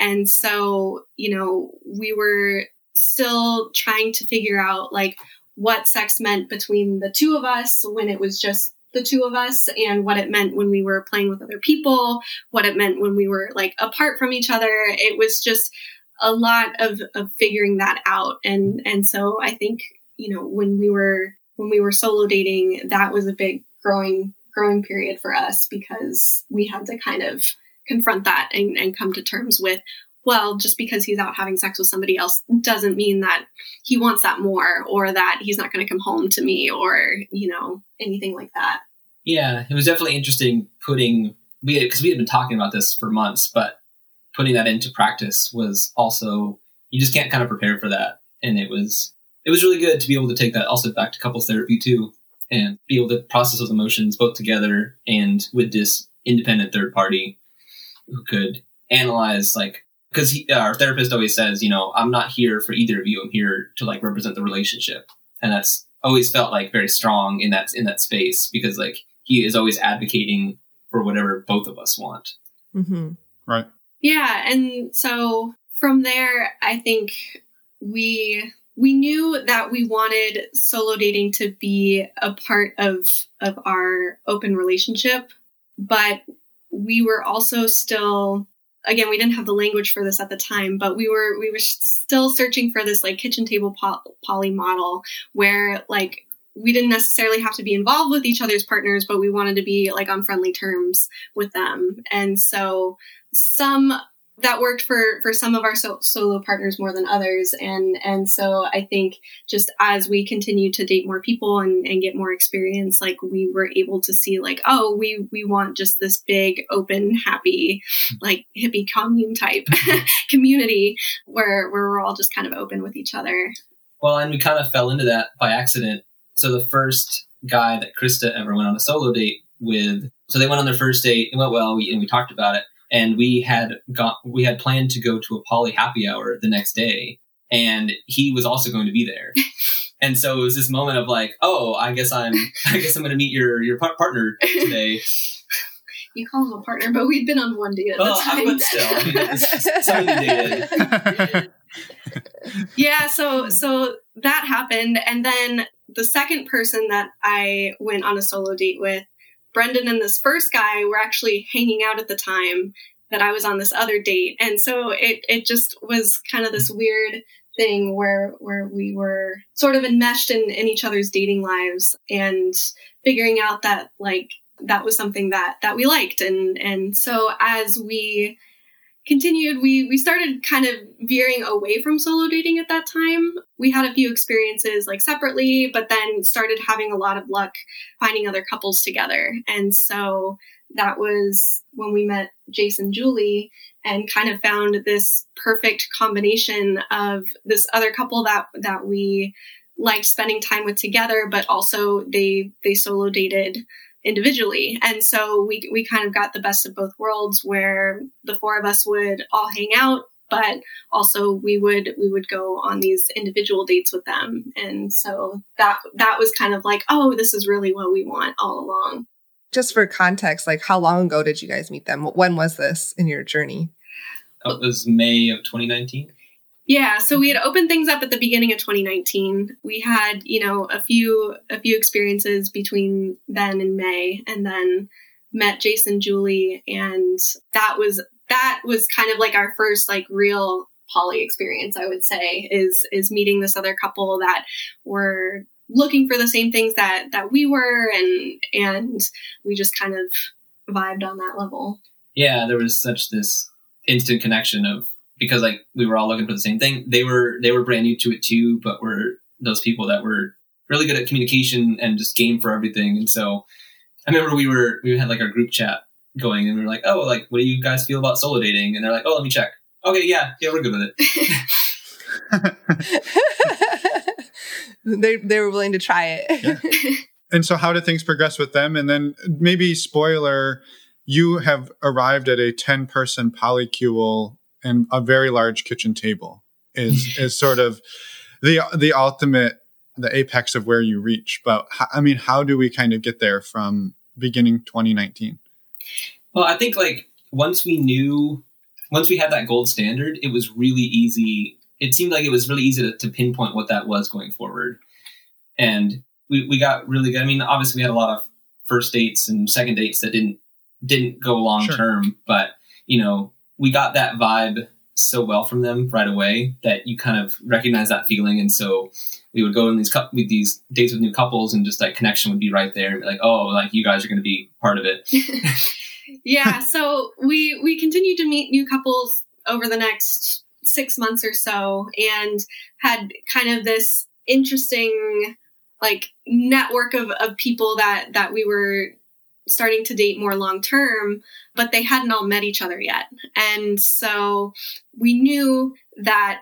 And so, you know, we were still trying to figure out like what sex meant between the two of us when it was just the two of us and what it meant when we were playing with other people, what it meant when we were like apart from each other. It was just a lot of, of figuring that out. And, and so I think, you know, when we were, when we were solo dating, that was a big growing, growing period for us because we had to kind of confront that and, and come to terms with, well, just because he's out having sex with somebody else doesn't mean that he wants that more or that he's not going to come home to me or, you know, anything like that. Yeah, it was definitely interesting putting we because we had been talking about this for months, but putting that into practice was also you just can't kind of prepare for that, and it was it was really good to be able to take that also back to couples therapy too, and be able to process those emotions both together and with this independent third party who could analyze like because he, our therapist always says, you know, I'm not here for either of you. I'm here to like represent the relationship, and that's always felt like very strong in that in that space because like he is always advocating for whatever both of us want. Mm-hmm. Right. Yeah, and so from there, I think we we knew that we wanted solo dating to be a part of of our open relationship, but we were also still again we didn't have the language for this at the time but we were we were still searching for this like kitchen table po- poly model where like we didn't necessarily have to be involved with each other's partners, but we wanted to be like on friendly terms with them. And so some that worked for for some of our so, solo partners more than others. And and so i think just as we continue to date more people and, and get more experience like we were able to see like oh we we want just this big open happy like hippie commune type community where where we're all just kind of open with each other. Well and we kind of fell into that by accident. So the first guy that krista ever went on a solo date with so they went on their first date it went well we, and we talked about it and we had got we had planned to go to a poly happy hour the next day and he was also going to be there. And so it was this moment of like oh i guess i'm i guess i'm going to meet your your partner today. You call him a partner but we'd been on one date at well, the oh, time but still. I mean, yeah so so that happened and then the second person that i went on a solo date with Brendan and this first guy were actually hanging out at the time that I was on this other date. And so it, it just was kind of this weird thing where where we were sort of enmeshed in, in each other's dating lives and figuring out that like that was something that that we liked and and so as we continued we we started kind of veering away from solo dating at that time. We had a few experiences like separately but then started having a lot of luck finding other couples together. And so that was when we met jason julie and kind of found this perfect combination of this other couple that that we liked spending time with together but also they they solo dated individually. And so we, we kind of got the best of both worlds where the four of us would all hang out, but also we would, we would go on these individual dates with them. And so that, that was kind of like, oh, this is really what we want all along. Just for context, like how long ago did you guys meet them? When was this in your journey? It was May of 2019. Yeah, so we had opened things up at the beginning of 2019. We had, you know, a few a few experiences between then and May and then met Jason Julie and that was that was kind of like our first like real poly experience, I would say, is is meeting this other couple that were looking for the same things that that we were and and we just kind of vibed on that level. Yeah, there was such this instant connection of because like we were all looking for the same thing. They were they were brand new to it too, but were those people that were really good at communication and just game for everything. And so I remember we were we had like our group chat going and we were like, oh, like what do you guys feel about solo dating? And they're like, oh, let me check. Okay, yeah, yeah, we're good with it. they they were willing to try it. Yeah. And so, how did things progress with them? And then maybe spoiler, you have arrived at a ten person polycule and a very large kitchen table is is sort of the the ultimate the apex of where you reach. But i mean how do we kind of get there from beginning 2019 well i think like once we knew once we had that gold standard it was really easy. It seemed like it was really easy to, to pinpoint what that was going forward. And we, we got really good. I mean obviously we had a lot of first dates and second dates that didn't didn't go long term sure. but you know we got that vibe so well from them right away that you kind of recognize that feeling. And so we would go in these cu- with these dates with new couples, and just like connection would be right there, and be like, oh, like you guys are going to be part of it. yeah. So we we continued to meet new couples over the next six months or so, and had kind of this interesting like network of, of people that that we were starting to date more long term, but they hadn't all met each other yet. And so we knew that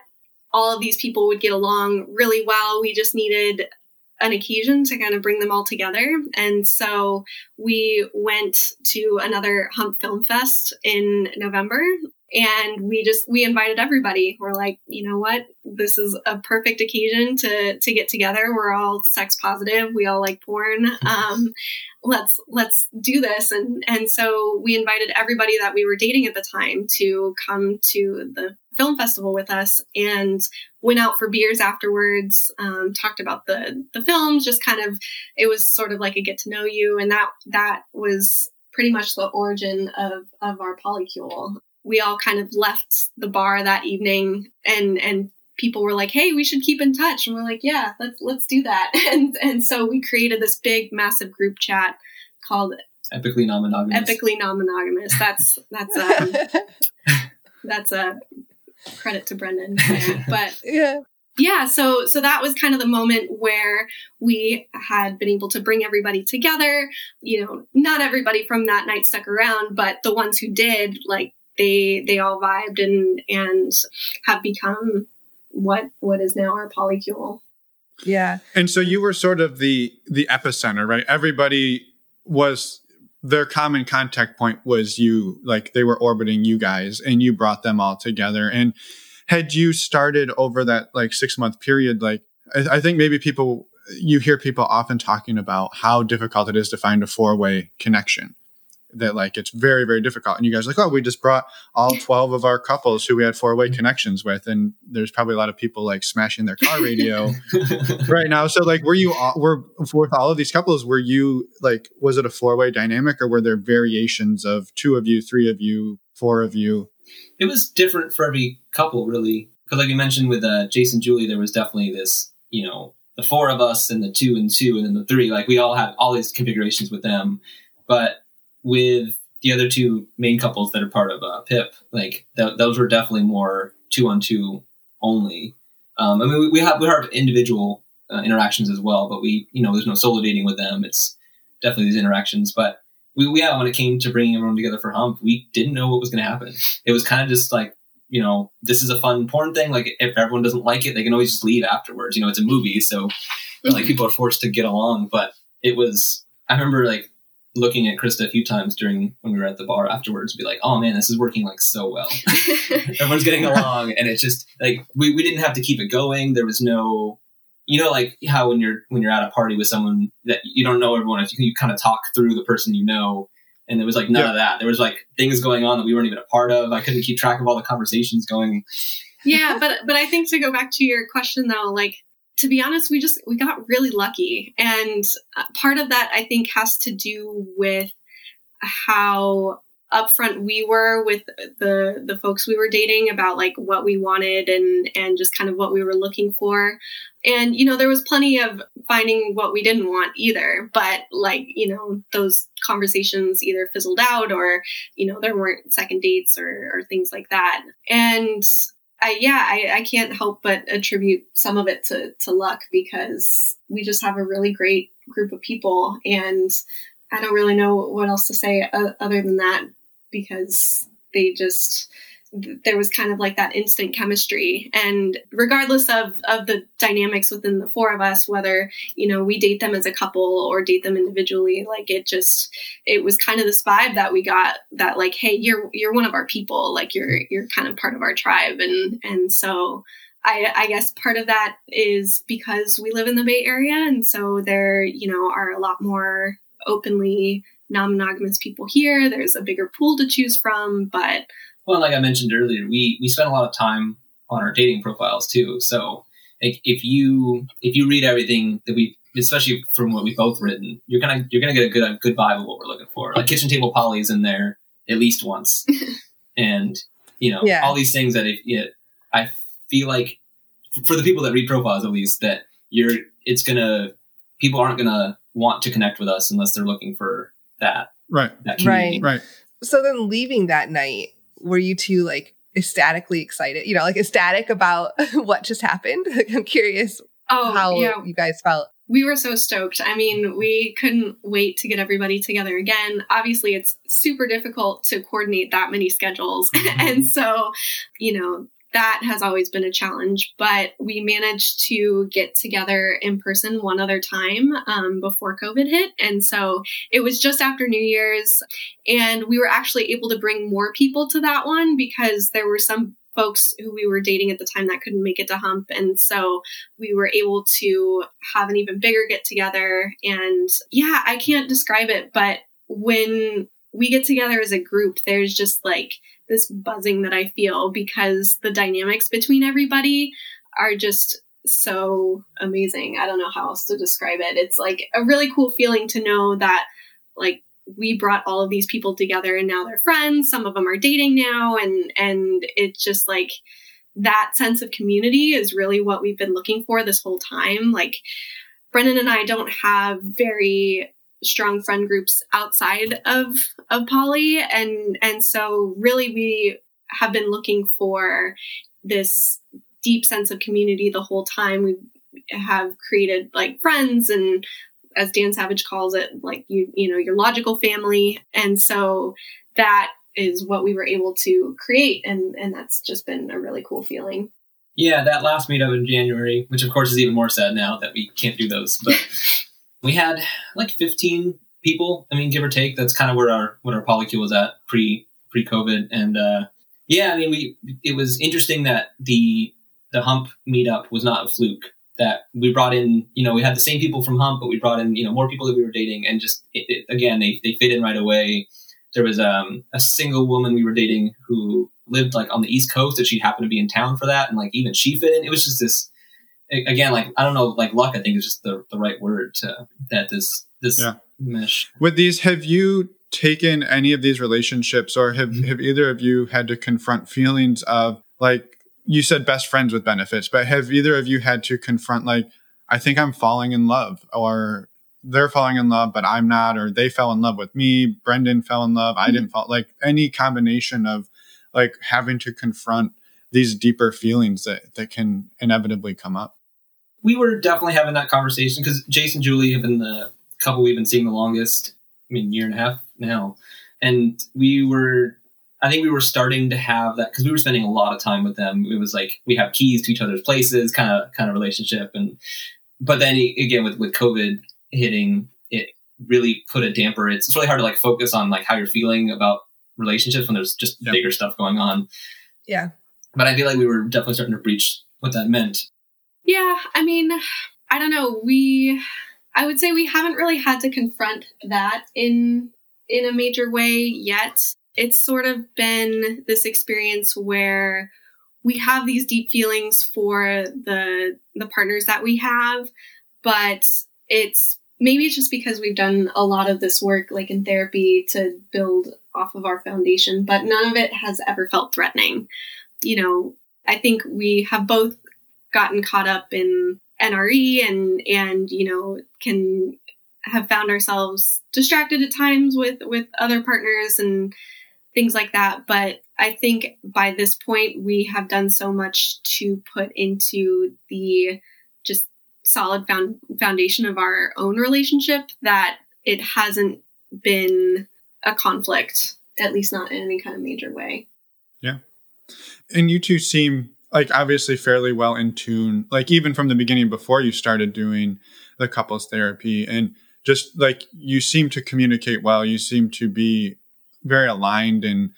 all of these people would get along really well. We just needed an occasion to kind of bring them all together. And so we went to another Hump Film Fest in November and we just we invited everybody. We're like you know what? This is a perfect occasion to to get together. We're all sex positive. We all like porn. Um let's let's do this. And and so we invited everybody that we were dating at the time to come to the film festival with us and went out for beers afterwards um, talked about the the films just kind of it was sort of like a get to know you. And that that was pretty much the origin of of our polycule we all kind of left the bar that evening and and people were like, "Hey, we should keep in touch," and we're like, "Yeah, let's let's do that." And and so we created this big, massive group chat called Epically non-monogamous. Epically Non-Monogamous. That's that's um, that's a credit to Brendan, there. but yeah. yeah so so that was kind of the moment where we had been able to bring everybody together you know not everybody from that night stuck around but the ones who did like they they all vibed and and have become what what is now our polycule Yeah. And so you were sort of the the epicenter, right? Everybody was their common contact point was you, like they were orbiting you guys, and you brought them all together. And had you started over that like six month period, like I, I think maybe people you hear people often talking about how difficult it is to find a four way connection. That like it's very very difficult, and you guys are like, oh, we just brought all twelve of our couples who we had four way connections with, and there's probably a lot of people like smashing their car radio right now. So like, were you all, were with all of these couples? Were you like, was it a four way dynamic, or were there variations of two of you, three of you, four of you? it was different for every couple, really. Because, like you mentioned with uh, Jason Julie, there was definitely this, you know, the four of us and the two and two and then the three. Like we all had all these configurations with them, but with the other two main couples that are part of uh, PIP, like th- those were definitely more two on two only. Um, I mean, we, we have we have individual uh, interactions as well, but we, you know, there's no solo dating with them. It's definitely these interactions, but we, we yeah, when it came to bringing everyone together for Hump, we didn't know what was going to happen. It was kind of just like, you know, this is a fun porn thing. Like, if everyone doesn't like it, they can always just leave afterwards. You know, it's a movie, so like people are forced to get along. But it was, I remember like looking at Krista a few times during when we were at the bar afterwards, be like, oh man, this is working like so well. Everyone's getting along, and it's just like we, we didn't have to keep it going. There was no you know like how when you're when you're at a party with someone that you don't know everyone if you, you kind of talk through the person you know and there was like none Yeah. of that there was like things going on that we weren't even a part of i couldn't keep track of all the conversations going yeah but but i think to go back to your question though like to be honest we just we got really lucky. And uh, part of that i think has to do with how upfront we were with the the folks we were dating about like what we wanted and and just kind of what we were looking for. And you know there was plenty of finding what we didn't want either. But like you know those conversations either fizzled out or you know there weren't second dates or, or things like that. And I, yeah, I, I can't help but attribute some of it to, to luck because we just have a really great group of people. And I don't really know what else to say other than that because they just, there was kind of like that instant chemistry. And regardless of, of the dynamics within the four of us, whether, you know, we date them as a couple or date them individually, like it just, it was kind of this vibe that we got that like, hey, you're, you're one of our people. Like you're, you're kind of part of our tribe. And, and so, I, I guess part of that is because we live in the Bay Area, and so there, you know, are a lot more openly non-monogamous people here. There's a bigger pool to choose from, but well like i mentioned earlier we we spent a lot of time on our dating profiles too so like if you if you read everything that we especially from what we've both written you're gonna you're gonna get a good a good vibe of what we're looking for like kitchen table poly is in there at least once and you know Yeah. all these things that if you i feel like for the people that read profiles at least that you're it's gonna people aren't gonna want to connect with us unless they're looking for that Right, that community. right. So then leaving that night, were you two like ecstatically excited? You know, like ecstatic about what just happened? Like, I'm curious oh how yeah, you guys felt. we were so stoked. I mean, we couldn't wait to get everybody together again. Obviously, it's super difficult to coordinate that many schedules. Mm-hmm. and so, you know, that has always been a challenge, but we managed to get together in person one other time um, before COVID hit. And so it was just after New Year's, and we were actually able to bring more people to that one because there were some folks who we were dating at the time that couldn't make it to Hump. And so we were able to have an even bigger get together. And yeah, I can't describe it, but when we get together as a group, there's just like this buzzing that I feel because the dynamics between everybody are just so amazing. I don't know how else to describe it. It's like a really cool feeling to know that like we brought all of these people together and now they're friends. Some of them are dating now and and it's just like that sense of community is really what we've been looking for this whole time. Like Brendan and I don't have very strong friend groups outside of of poly. And and so really we have been looking for this deep sense of community the whole time. We have created like friends and as Dan Savage calls it like you you know your logical family. And so that is what we were able to create. And and that's just been a really cool feeling. Yeah that last meetup in january which of course is even more sad now that we can't do those but we had like 15 people i mean give or take that's kind of where our what our polycule was at pre pre covid and uh yeah i mean we it was interesting that the the hump meetup was not a fluke that we brought in you know we had the same people from hump but we brought in you know more people that we were dating and just it, it, again they, they fit in right away there was um, a single woman we were dating who lived like on the East Coast that she happened to be in town for that, and like even she fit in. It was just this again, like I don't know, like luck. I think is just the, the right word to that this this yeah. mesh. With these, have you taken any of these relationships, or have mm-hmm. have either of you had to confront feelings of like you said, best friends with benefits, but have either of you had to confront like I think I'm falling in love, or they're falling in love, but I'm not, or they fell in love with me. Brendan fell in love. I didn't fall. Like any combination of like having to confront these deeper feelings that, that can inevitably come up. We were definitely having that conversation because Jason and Julie have been the couple we've been seeing the longest, I mean, year and a half now. And we were, I think we were starting to have that because we were spending a lot of time with them. It was like we have keys to each other's places, kind of, kind of relationship. And, but then again, with, with COVID, hitting, it really put a damper. It's, it's really hard to like focus on like how you're feeling about relationships when there's just yep. bigger stuff going on. Yeah. But I feel like we were definitely starting to breach what that meant. Yeah, I mean, I don't know. We I would say we haven't really had to confront that in in a major way yet. It's sort of been this experience where we have these deep feelings for the the partners that we have, but it's maybe it's just because we've done a lot of this work like in therapy to build off of our foundation, but none of it has ever felt threatening. You know, I think we have both gotten caught up in NRE and and you know can have found ourselves distracted at times with with other partners and things like that but i think by this point we have done so much to put into the just solid found, foundation of our own relationship that it hasn't been a conflict, at least not in any kind of major way. Yeah. And you two seem like obviously fairly well in tune, like even from the beginning before you started doing the couples therapy. And just like you seem to communicate well, you seem to be very aligned and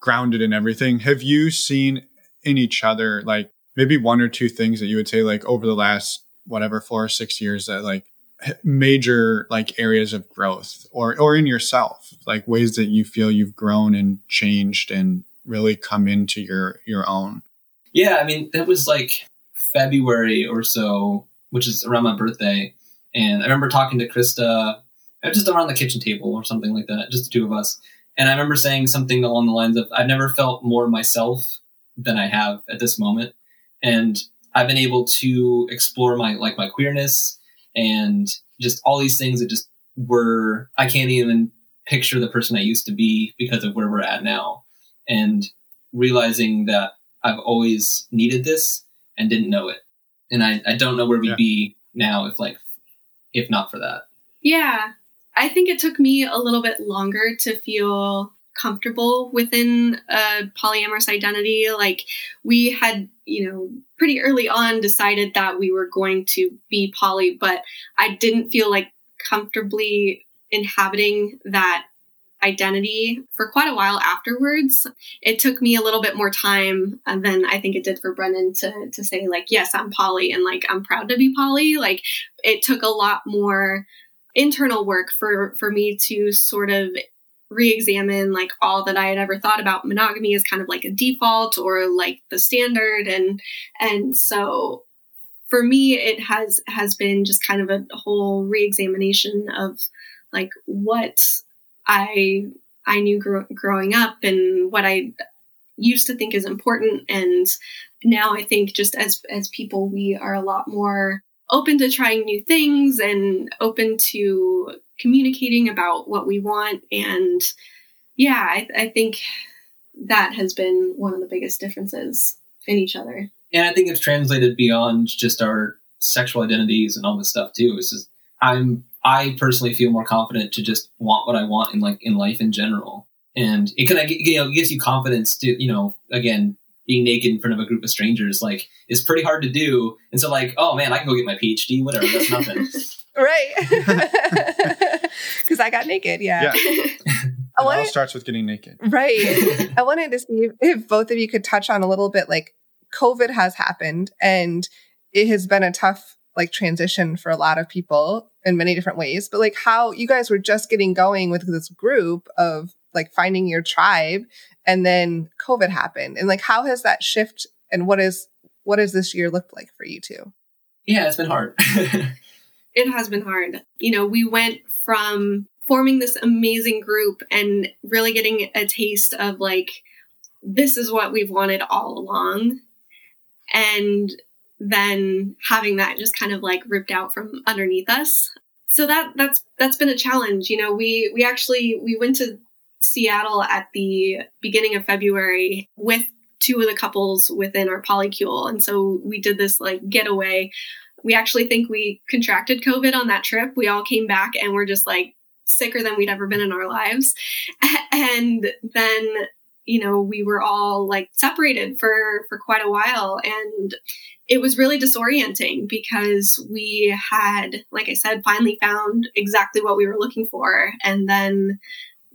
grounded in everything. Have you seen in each other like maybe one or two things that you would say like over the last whatever four or six years that like major like areas of growth or or in yourself like ways that you feel you've grown and changed and really come into your your own yeah i mean that was like february or so which is around my birthday. And i remember talking to krista uh, just around the kitchen table or something like that just the two of us. And i remember saying something along the lines of i've never felt more myself than i have at this moment. And i've been able to explore my like my queerness and just all these things that just were I can't even picture the person I used to be because of where we're at now. And realizing that I've always needed this and didn't know it. And I, I don't know where we'd yeah. be now if like if not for that. Yeah. I think it took me a little bit longer to feel comfortable within a polyamorous identity. Like we had, you know, pretty early on decided that we were going to be poly, but I didn't feel like comfortably inhabiting that identity for quite a while afterwards. It took me a little bit more time uh, than I think it did for Brendan to to say like, yes, I'm poly and like I'm proud to be poly. Like it took a lot more internal work for for me to sort of re-examine like all that I had ever thought about monogamy as kind of like a default or like the standard and and so for me it has has been just kind of a whole re-examination of like what I I knew gr- growing up and what I used to think is important. And now I think just as as people we are a lot more open to trying new things and open to communicating about what we want. And yeah I, I think that has been one of the biggest differences in each other. And I think it's translated beyond just our sexual identities and all this stuff too. It's just I'm I personally feel more confident to just want what I want in like in life in general, and it kind of you know gives you confidence to you know again being naked in front of a group of strangers like is pretty hard to do, and so like oh man I can go get my PhD whatever that's nothing. right, because I got naked. Yeah. Yeah. It all starts with getting naked. Right. I wanted to see if, if both of you could touch on a little bit like COVID has happened and it has been a tough like transition for a lot of people in many different ways. But like how you guys were just getting going with this group of like finding your tribe and then COVID happened. And like how has that shift and what is what has this year looked like for you two? Yeah, it's been hard. it has been hard. You know, we went from forming this amazing group and really getting a taste of like this is what we've wanted all along and then having that just kind of like ripped out from underneath us. So that that's that's been a challenge you know we we actually we went to seattle at the beginning of february with two of the couples within our polycule and so we did this like getaway. We actually think we contracted covid on that trip. We all came back and we're just like sicker than we'd ever been in our lives. And then you know we were all like separated for for quite a while. And it was really disorienting because we had like i said finally found exactly what we were looking for and then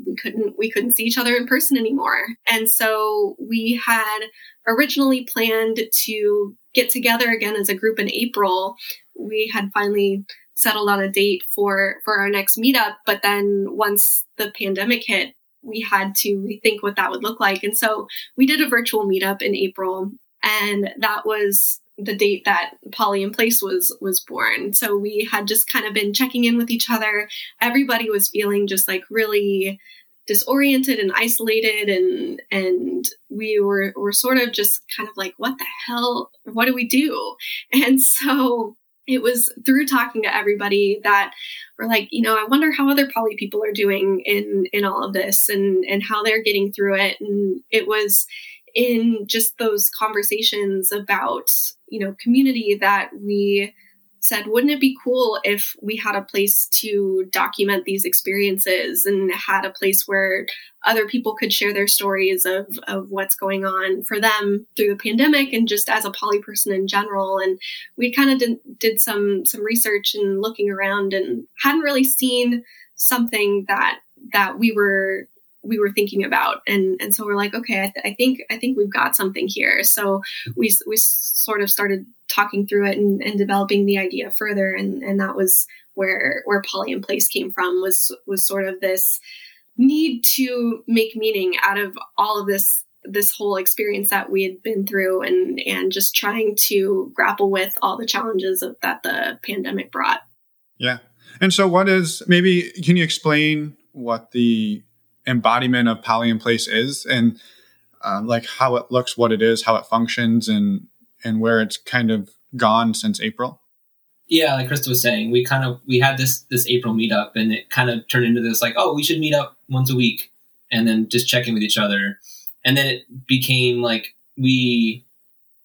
we couldn't we couldn't see each other in person anymore. And so we had originally planned to get together again as a group in april. We had finally settled on a date for for our next meetup but then once the pandemic hit we had to rethink what that would look like. And so we did a virtual meetup in april and that was the date that Poly in Place was was born. So we had just kind of been checking in with each other. Everybody was feeling just like really disoriented and isolated and and we were were sort of just kind of like what the hell what do we do and so it was through talking to everybody that we're like you know i wonder how other poly people are doing in in all of this and and how they're getting through it and it was in just those conversations about you know community that we said wouldn't it be cool if we had a place to document these experiences and had a place where other people could share their stories of, of what's going on for them through the pandemic and just as a poly person in general? And we kind of did, did some some research and looking around and hadn't really seen something that that we were we were thinking about. And and so we're like okay I, th- I, think i think we've got something here. So we we sort of started talking through it and, and developing the idea further. And and that was where where poly in place came from was was sort of this need to make meaning out of all of this this whole experience that we had been through and and just trying to grapple with all the challenges of, that the pandemic brought. Yeah. And so what is maybe can you explain what the embodiment of poly in place is and um, like how it looks what it is how it functions and and where it's kind of gone since april? Yeah like krista was saying we kind of we had this this april meetup and it kind of turned into this like oh we should meet up once a week and then just checking with each other. And then it became like we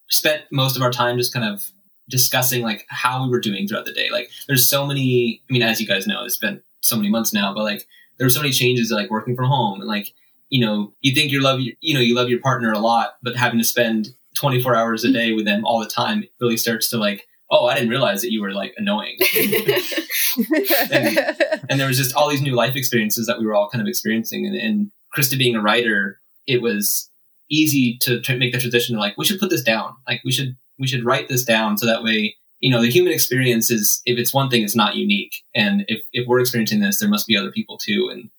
spent most of our time just kind of discussing like how we were doing throughout the day. Like there's so many i mean as you guys know it's been so many months now but like there were so many changes like working from home and like you know you think you love your you know you love your partner a lot but having to spend 24 hours a day with them all the time really starts to like oh i didn't realize that you were like annoying. And, and, there was just all these new life experiences that we were all kind of experiencing. And, and krista being a writer it was easy to make the transition to like we should put this down. Like we should we should write this down so that way you know, the human experience is, if it's one thing, it's not unique. And if, if we're experiencing this, there must be other people too. And,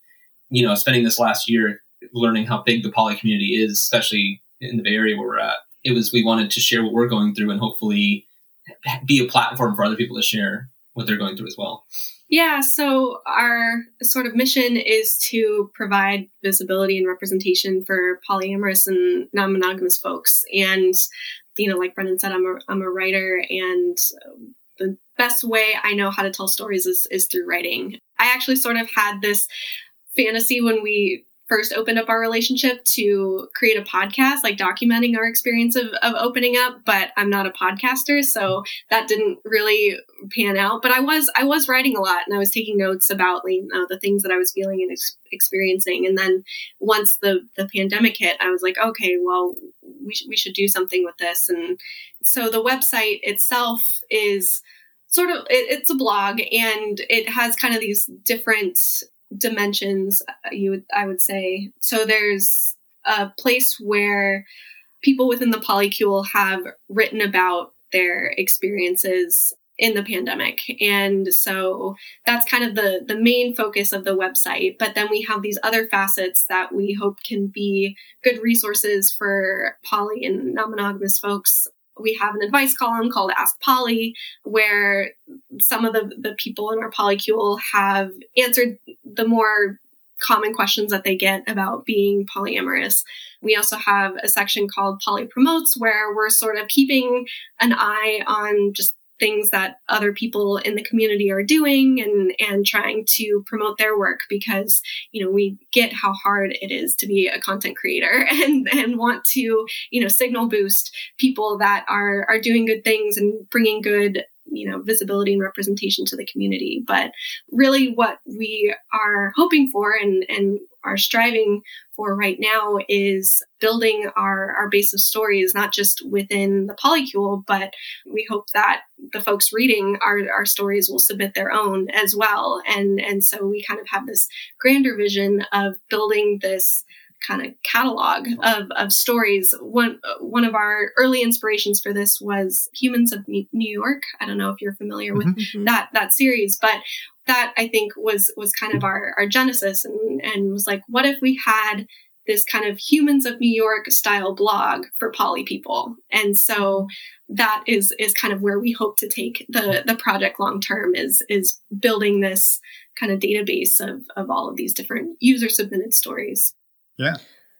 you know, spending this last year learning how big the poly community is, especially in the Bay Area where we're at, it was, we wanted to share what we're going through and hopefully be a platform for other people to share. what they're going through as well. Yeah, so our sort of mission is to provide visibility and representation for polyamorous and non-monogamous folks. And you know, like Brendan said, I'm a I'm a writer, and the best way I know how to tell stories is is through writing. I actually sort of had this fantasy when we first opened up our relationship to create a podcast, like documenting our experience of, of opening up, but I'm not a podcaster, so that didn't really pan out. But I was I was writing a lot and I was taking notes about you uh, know, the things that I was feeling and ex- experiencing. And then once the the pandemic hit, I was like, okay, well, we sh- we should do something with this. And so the website itself is sort of it, it's a blog and it has kind of these different dimensions uh, you would i would say so there's a place where people within the polycule have written about their experiences in the pandemic. And so that's kind of the the main focus of the website. But then we have these other facets that we hope can be good resources for poly and non-monogamous folks. We have an advice column called Ask Poly, where some of the, the people in our polycule have answered the more common questions that they get about being polyamorous. We also have a section called Poly Promotes, where we're sort of keeping an eye on just things that other people in the community are doing and and trying to promote their work because you know we get how hard it is to be a content creator and and want to you know signal boost people that are are doing good things and bringing good you know visibility and representation to the community. But really what we are hoping for and and are striving for right now is building our our base of stories not just within the polycule but we hope that the folks reading our our stories will submit their own as well. And and so we kind of have this grander vision of building this kind of catalog of, of stories. One one of our early inspirations for this was Humans of New York. I don't know if you're familiar with mm-hmm. that that series, but that I think was was kind of our our genesis and and was like, what if we had this kind of Humans of New York style blog for poly people? And so that is is kind of where we hope to take the the project long term is is building this kind of database of of all of these different user submitted stories. Yeah.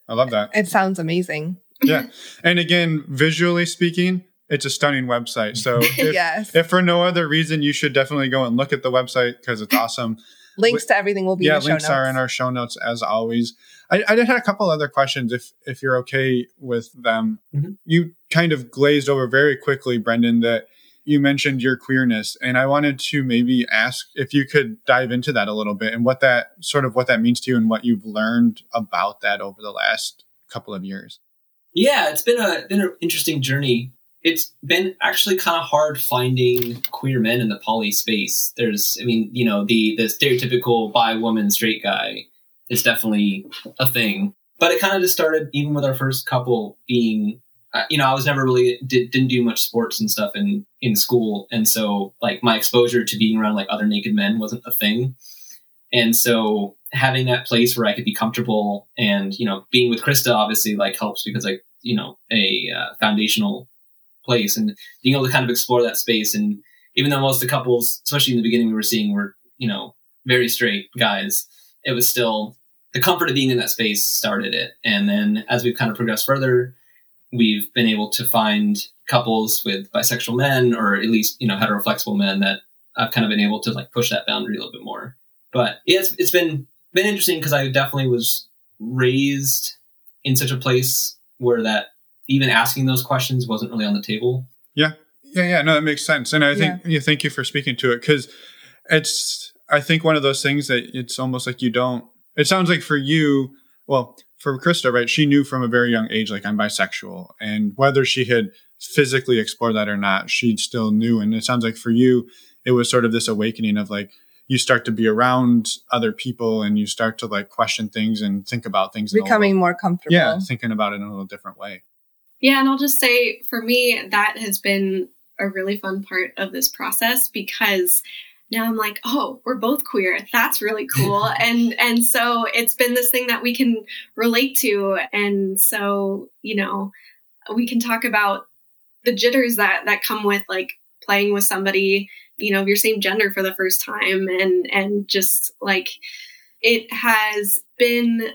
I love that. It sounds amazing. yeah. And again, visually speaking, it's a stunning website. So if, yes. if for no other reason, you should definitely go and look at the website because it's awesome. links to everything will be yeah, in links are in our show notes as always. I, I did have a couple other questions if if you're okay with them. Mm-hmm. You kind of glazed over very quickly, Brendan, that you mentioned your queerness and i wanted to maybe ask if you could dive into that a little bit and what that sort of what that means to you and what you've learned about that over the last couple of years. Yeah it's been a been an interesting journey. It's been actually kind of hard finding queer men in the poly space. There's i mean you know the the stereotypical bi woman straight guy is definitely a thing. But it kind of just started even with our first couple being you know, I was never really did, didn't do much sports and stuff in in school, and so like my exposure to being around like other naked men wasn't a thing, and so having that place where I could be comfortable and you know being with Krista obviously like helps because like you know a uh, foundational place and being able to kind of explore that space. And even though most of the couples, especially in the beginning, we were seeing were you know very straight guys, it was still the comfort of being in that space started it, and then as we've kind of progressed further we've been able to find couples with bisexual men or at least you know heteroflexible men that I've kind of been able to like push that boundary a little bit more. But it's, it's been been interesting because I definitely was raised in such a place where that even asking those questions wasn't really on the table. Yeah, yeah, yeah. No, that makes sense, and I think yeah. thank you for speaking to it because it's I think one of those things that it's almost like you don't. It sounds like for you, well, for Krista, right, she knew from a very young age, like I'm bisexual. And whether she had physically explored that or not, she still knew. And it sounds like for you, it was sort of this awakening of like, you start to be around other people and you start to like question things and think about things. Becoming little, more comfortable. Yeah, thinking about it in a little different way. Yeah, and I'll just say for me, that has been a really fun part of this process because now I'm like, oh, we're both queer. That's really cool. and and so it's been this thing that we can relate to. And so, you know, we can talk about the jitters that that come with like playing with somebody you know, of your same gender for the first time and and just like it has been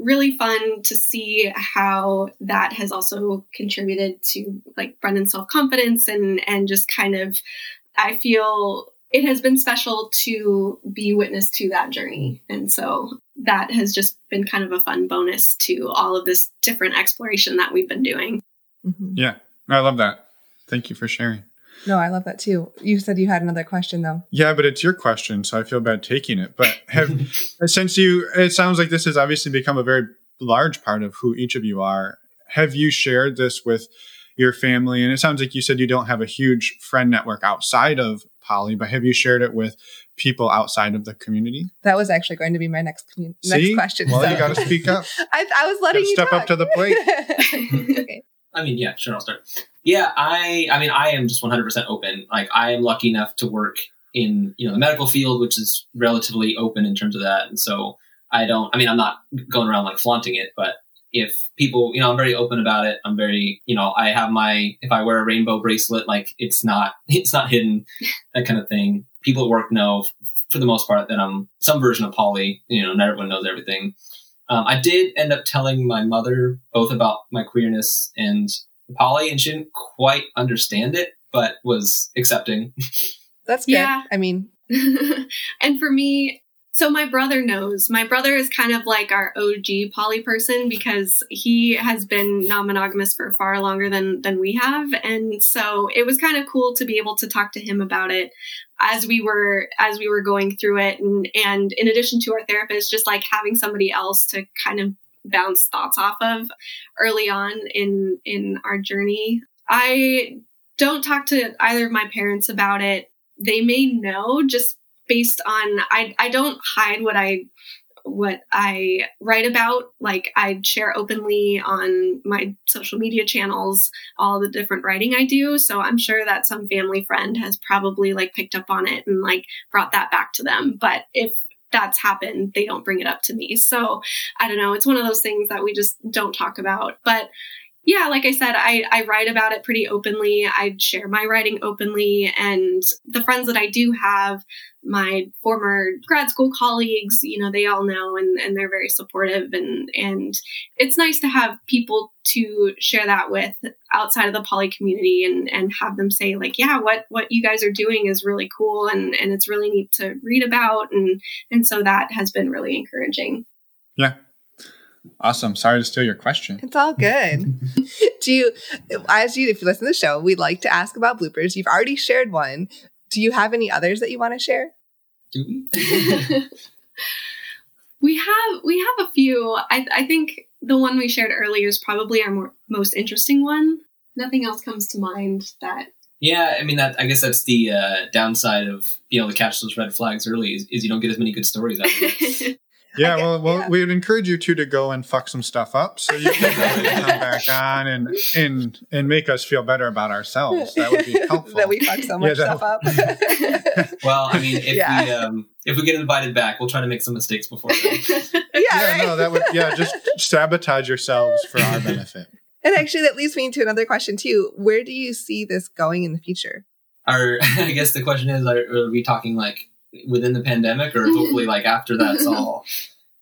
really fun to see how that has also contributed to like Brendan's self confidence and and just kind of I feel it has been special to be witness to that journey. And so that has just been kind of a fun bonus to all of this different exploration that we've been doing. Mm-hmm. Yeah, I love that. Thank you for sharing. No, I love that too. You said you had another question though. Yeah, but it's your question, so I feel bad taking it. But have since you it sounds like this has obviously become a very large part of who each of you are. Have you shared this with your family? And it sounds like you said you don't have a huge friend network outside of Poly, but have you shared it with people outside of the community? That was actually going to be my next commun- next question. Well, so. you got to speak up. I, I, was letting you step talk. up to the plate. okay. I mean, yeah, sure, I'll start. Yeah, I, I mean, I am just 100% open. Like, I am lucky enough to work in, you know, the medical field, which is relatively open in terms of that. And so I don't, I mean, I'm not going around like flaunting it, but if people, you know, I'm very open about it. I'm very, you know, I have my, if I wear a rainbow bracelet, like it's not, it's not hidden, that kind of thing. People at work know for the most part that I'm some version of poly, you know, not everyone knows everything. Um, I did end up telling my mother both about my queerness and poly, and she didn't quite understand it, but was accepting. That's good. Yeah. I mean, and for me, so my brother knows. My brother is kind of like our OG poly person because he has been non-monogamous for far longer than than we have, and so it was kind of cool to be able to talk to him about it as we were as we were going through it, and and in addition to our therapist, just like having somebody else to kind of bounce thoughts off of early on in in our journey. I don't talk to either of my parents about it. They may know just based on I I don't hide what I what I write about. Like I share openly on my social media channels all the different writing I do. So I'm sure that some family friend has probably like picked up on it and like brought that back to them. But if that's happened, they don't bring it up to me. So I don't know. It's one of those things that we just don't talk about. But yeah, like I said, I, I write about it pretty openly. I share my writing openly. And the friends that I do have, my former grad school colleagues, you know, they all know and, and they're very supportive. And, and it's nice to have people to share that with outside of the poly community and, and have them say like, yeah, what, what you guys are doing is really cool. And, and it's really neat to read about. And, and so that has been really encouraging. Yeah, Awesome. Sorry to steal your question. It's all good. Do you, as you, if you listen to the show, we'd like to ask about bloopers. You've already shared one. Do you have any others that you want to share? Do we? we have we have a few. I, I think the one we shared earlier is probably our more, most interesting one. Nothing else comes to mind that. Yeah, I mean that. I guess that's the uh, downside of being able to catch those red flags early is, is you don't get as many good stories out of it. Yeah, well, well, yeah. we would encourage you two to go and fuck some stuff up, so you can come back on and and and make us feel better about ourselves. That would be helpful. that we fuck so much yeah, stuff up. well, I mean, if yeah. we um, if we get invited back, we'll try to make some mistakes before. Then. yeah, yeah right? no, that would yeah, just sabotage yourselves for our benefit. And actually, that leads me to another question too. Where do you see this going in the future? Our, I guess the question is: Are, are we talking like within the pandemic or hopefully like after that's all?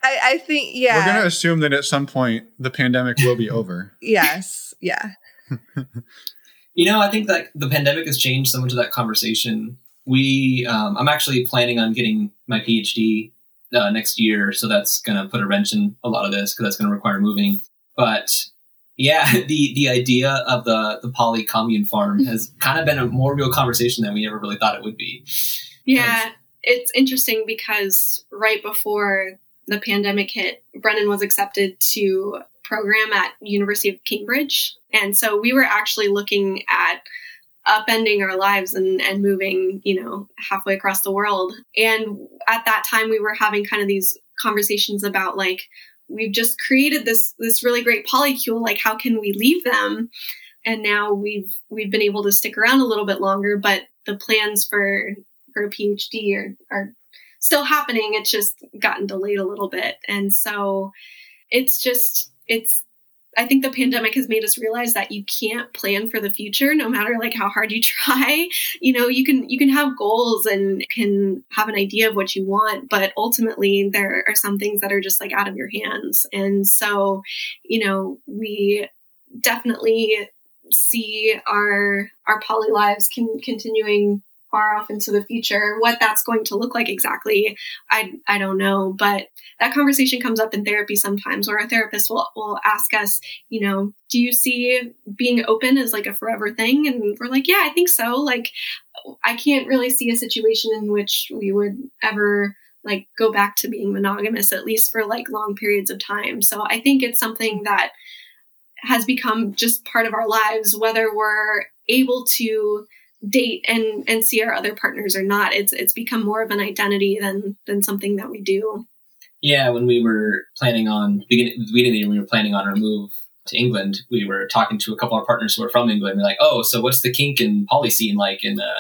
I, I think yeah. We're gonna assume that at some point the pandemic will be over. Yes yeah. You know i think that the pandemic has changed so much of that conversation. We um, i'm actually planning on getting my phd uh, next year so that's gonna put a wrench in a lot of this because that's gonna require moving. But yeah the the idea of the the poly commune farm has kind of been a more real conversation than we ever really thought it would be. Yeah it's interesting because right before the pandemic hit, Brendan was accepted to program at University of Cambridge. And so we were actually looking at upending our lives and, and moving, you know, halfway across the world. And at that time we were having kind of these conversations about like, we've just created this this really great polycule, like how can we leave them? And now we've we've been able to stick around a little bit longer, but the plans for for a PhD are, are still happening. It's just gotten delayed a little bit. And so it's just, it's, I think the pandemic has made us realize that you can't plan for the future no matter like how hard you try. You know, you can you can have goals and can have an idea of what you want, but ultimately there are some things that are just like out of your hands. And so, you know, we definitely see our our poly lives can continuing far off into the future. What that's going to look like exactly, I I don't know. But that conversation comes up in therapy sometimes, where a therapist will will ask us, you know, do you see being open as like a forever thing? And we're like, yeah, I think so. Like, I can't really see a situation in which we would ever like go back to being monogamous at least for like long periods of time. So I think it's something that has become just part of our lives whether we're able to date and and see our other partners or not. It's it's become more of an identity than than something that we do. Yeah when we were planning on beginning the beginning of the year we were planning on our move to england we were talking to a couple of partners who are from england we're like oh so what's the kink and poly scene like in the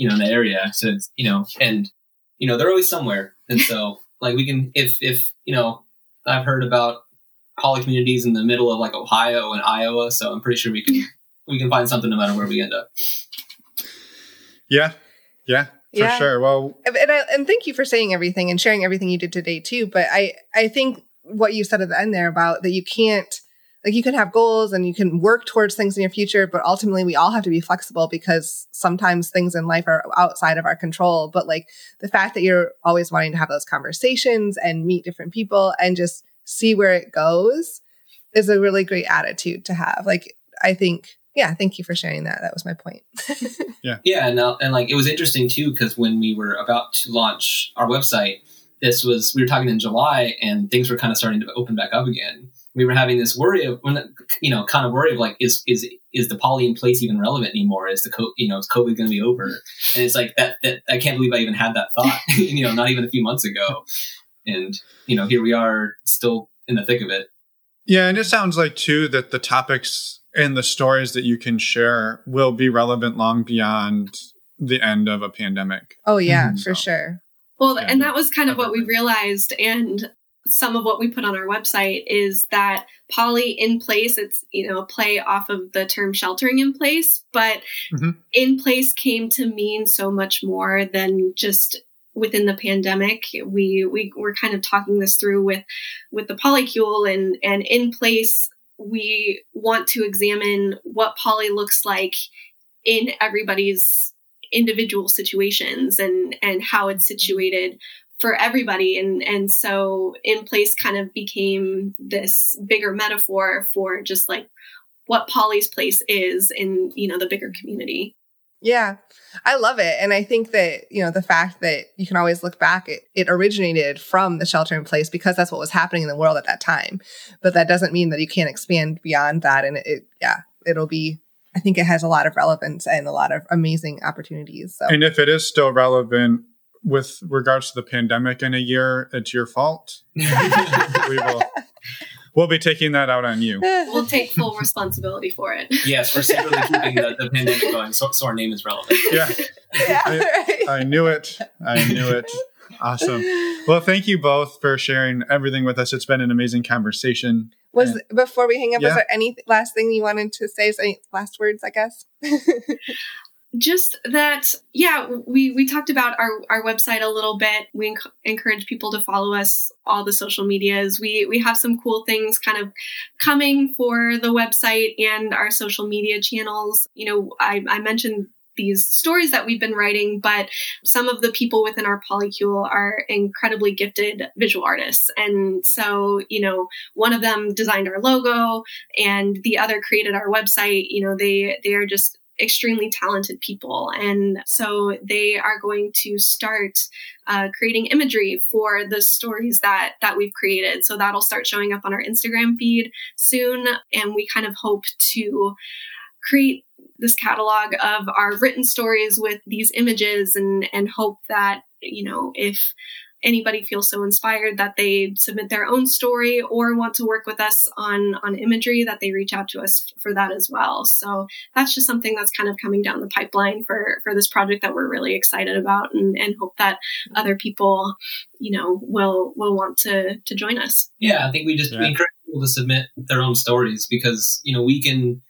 you know in the area? So it's you know and you know they're always somewhere. And so like we can if if you know i've heard about poly communities in the middle of like ohio and iowa so i'm pretty sure we can we can find something no matter where we end up yeah. Yeah. For Yeah. sure. Well, and I, and thank you for saying everything and sharing everything you did today too. But I I think what you said at the end there about that you can't like you can have goals and you can work towards things in your future, but ultimately we all have to be flexible because sometimes things in life are outside of our control. But like the fact that you're always wanting to have those conversations and meet different people and just see where it goes is a really great attitude to have. Like I think, yeah, thank you for sharing that. That was my point. Yeah, Yeah. and uh, and like it was interesting too because when we were about to launch our website, this was we were talking in July, and things were kind of starting to open back up again. We were having this worry of, when you know, kind of worry of like, is is is the poly in place even relevant anymore? Is the co- you know, is COVID going to be over? And it's like that, that. I can't believe I even had that thought. you know, not even a few months ago, and you know, here we are, still in the thick of it. yeah. And it sounds like, too, that the topics and the stories that you can share will be relevant long beyond the end of a pandemic. oh yeah, Mhm. for sure. Well, Yeah, and that was kind of what we realized. And some of what we put on our website is that poly in place, it's, you know, a play off of the term sheltering in place, but Mhm. in place came to mean so much more than just within the pandemic we we were kind of talking this through with with the polycule and and in place we want to examine what poly looks like in everybody's individual situations and and how it's situated for everybody. And and so in place kind of became this bigger metaphor for just like what poly's place is in you know the bigger community Yeah, I love it. And I think that, you know, the fact that you can always look back, it, it originated from the shelter in place because that's what was happening in the world at that time. But that doesn't mean that you can't expand beyond that. And it, it yeah, it'll be, I think it has a lot of relevance and a lot of amazing opportunities. So, And if it is still relevant with regards to the pandemic in a year, it's your fault. We will. We'll be taking that out on you. we'll take full responsibility for it yes, we're secretly keeping the, the pandemic going, so, so our name is relevant. Yeah, yeah, right. I knew it. I knew it. Awesome. Well, thank you both for sharing everything with us. It's been an amazing conversation. Was before we hang up, Yeah. was there any last thing you wanted to say? So any last words, I guess? Just that yeah we we talked about our our website a little bit we enc- encourage people to follow us all the social medias we we have some cool things kind of coming for the website and our social media channels you know i i mentioned these stories that we've been writing, but some of the people within our polycule are incredibly gifted visual artists. And so, you know, one of them designed our logo and the other created our website. You know, they they are just extremely talented people. And so they are going to start uh, creating imagery for the stories that that we've created. So that'll start showing up on our Instagram feed soon. And we kind of hope to create this catalog of our written stories with these images and and hope that you know if anybody feels so inspired that they submit their own story or want to work with us on on imagery that they reach out to us for that as well so that's just something that's kind of coming down the pipeline for for this project that we're really excited about and, and hope that other people you know will will want to to join us yeah i think we just Yeah. we encourage people to submit their own stories because you know we can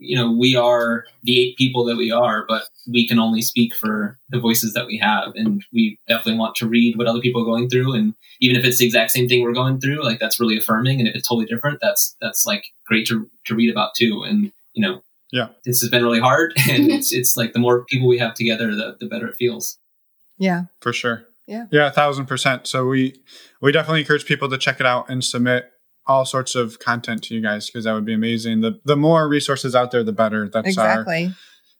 you know we are the eight people that we are but we can only speak for the voices that we have and we definitely want to read what other people are going through and even if it's the exact same thing we're going through like that's really affirming and if it's totally different that's that's like great to to read about too and you know Yeah. this has been really hard and mm-hmm. it's it's like the more people we have together the, the better it feels Yeah. for sure. Yeah. Yeah, a thousand percent. So we we definitely encourage people to check it out and submit all sorts of content to you guys because that would be amazing. The the more resources out there, the better. That's our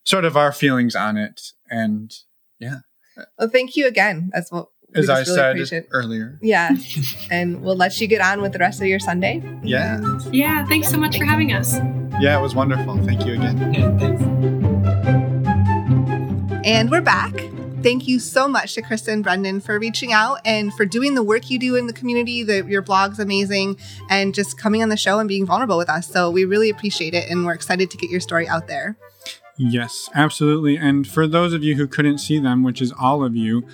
sort of our feelings on it. And yeah. Well, thank you again. That's what we as I really said appreciate. earlier, Yeah. and we'll let you get on with the rest of your Sunday. yeah, yeah thanks so much for having us yeah, it was wonderful. Thank you again. yeah, thanks. And we're back. Thank you so much to Krista and Brendan for reaching out and for doing the work you do in the community. The, your blog's amazing and just coming on the show and being vulnerable with us. So we really appreciate it and we're excited to get your story out there. Yes, absolutely. And for those of you who couldn't see them, which is all of you,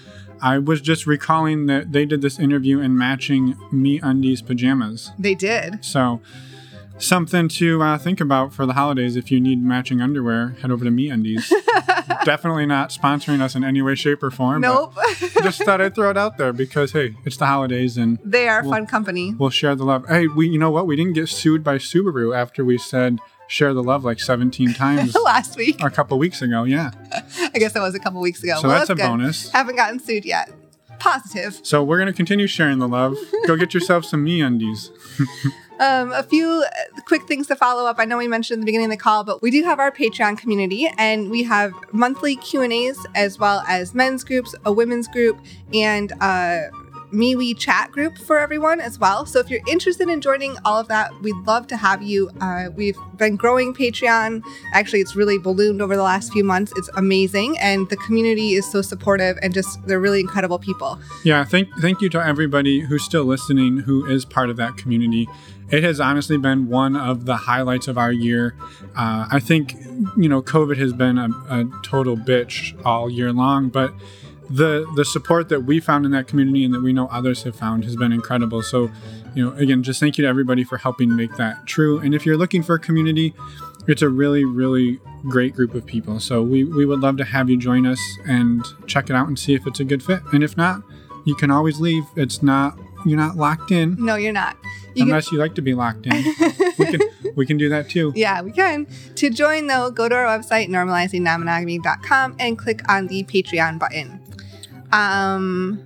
I was just recalling that they did this interview in matching MeUndies pajamas. They did. So, something to uh, think about for the holidays. If you need matching underwear, head over to MeUndies. Definitely not sponsoring us in any way, shape, or form. Nope. Just thought I'd throw it out there because hey, it's the holidays and they are Well- fun company. we'll share the love. Hey, we you know what? We didn't get sued by Subaru after we said share the love like 17 times Last week. or a couple weeks ago. Yeah. I guess that was a couple weeks ago. So Well, that's a good. bonus. Haven't gotten sued yet. Positive. So we're gonna continue sharing the love. Go get yourself some me undies. Um, a few uh, quick things to follow up. I know we mentioned at the beginning of the call, but we do have our Patreon community, and we have monthly Q and A's as well as men's groups, a women's group, and a MeWe chat group for everyone as well. So if you're interested in joining all of that, we'd love to have you. Uh, we've been growing Patreon. Actually, it's really ballooned over the last few months. It's amazing, and the community is so supportive, and just they're really incredible people. Yeah, thank thank you to everybody who's still listening, who is part of that community. It has honestly been one of the highlights of our year. Uh, I think you know COVID has been a, a total bitch all year long, but the the support that we found in that community and that we know others have found has been incredible. So, you know, again, just thank you to everybody for helping make that true. And if you're looking for a community, it's a really, really great group of people. So we, we would love to have you join us and check it out and see if it's a good fit. And if not, you can always leave. It's not you're not locked in No, you're not. You can- unless you like to be locked in. we can we can do that too. Yeah, we can. To join, though, go to our website, normalizingnonmonogamy.com, and click on the Patreon button. Um,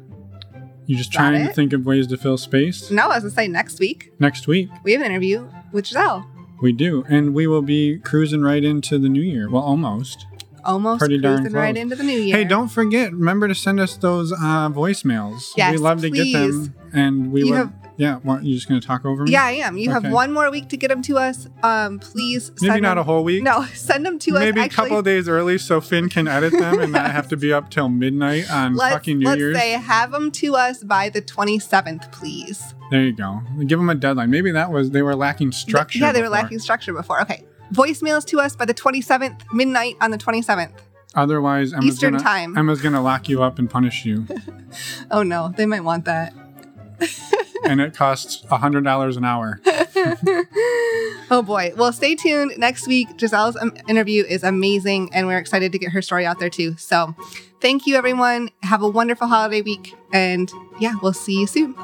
You're just trying to think of ways to fill space. no, as I say, next week, Next week we have an interview with Giselle. we do, and we will be cruising right into the new year. Well, almost. Almost Pretty darn cruising right into the new year. Hey, don't forget. Remember to send us those uh, voicemails. Yes, we love to get them, and we You would. have- yeah, what, you just gonna talk over me? Yeah, I am. You have one more week to get them to us. Um, please send Maybe not them- a whole week. No, send them to us. Maybe a Actually, couple of days early so Finn can edit them and not have to be up till midnight on let's, fucking New let's Year's. say have them to us by the 27th, please. There you go. Give them a deadline. Maybe that was they were lacking structure. yeah, they were lacking structure before. Okay. Voicemails to us by the 27th, midnight on the 27th. Otherwise, Emma's Eastern gonna, time. Emma's gonna lock you up and punish you, Oh no, they might want that. and it costs a hundred dollars an hour. oh boy. Well, stay tuned. Next week, Giselle's um, interview is amazing, and we're excited to get her story out there too. So, thank you, everyone. Have a wonderful holiday week, and yeah, we'll see you soon.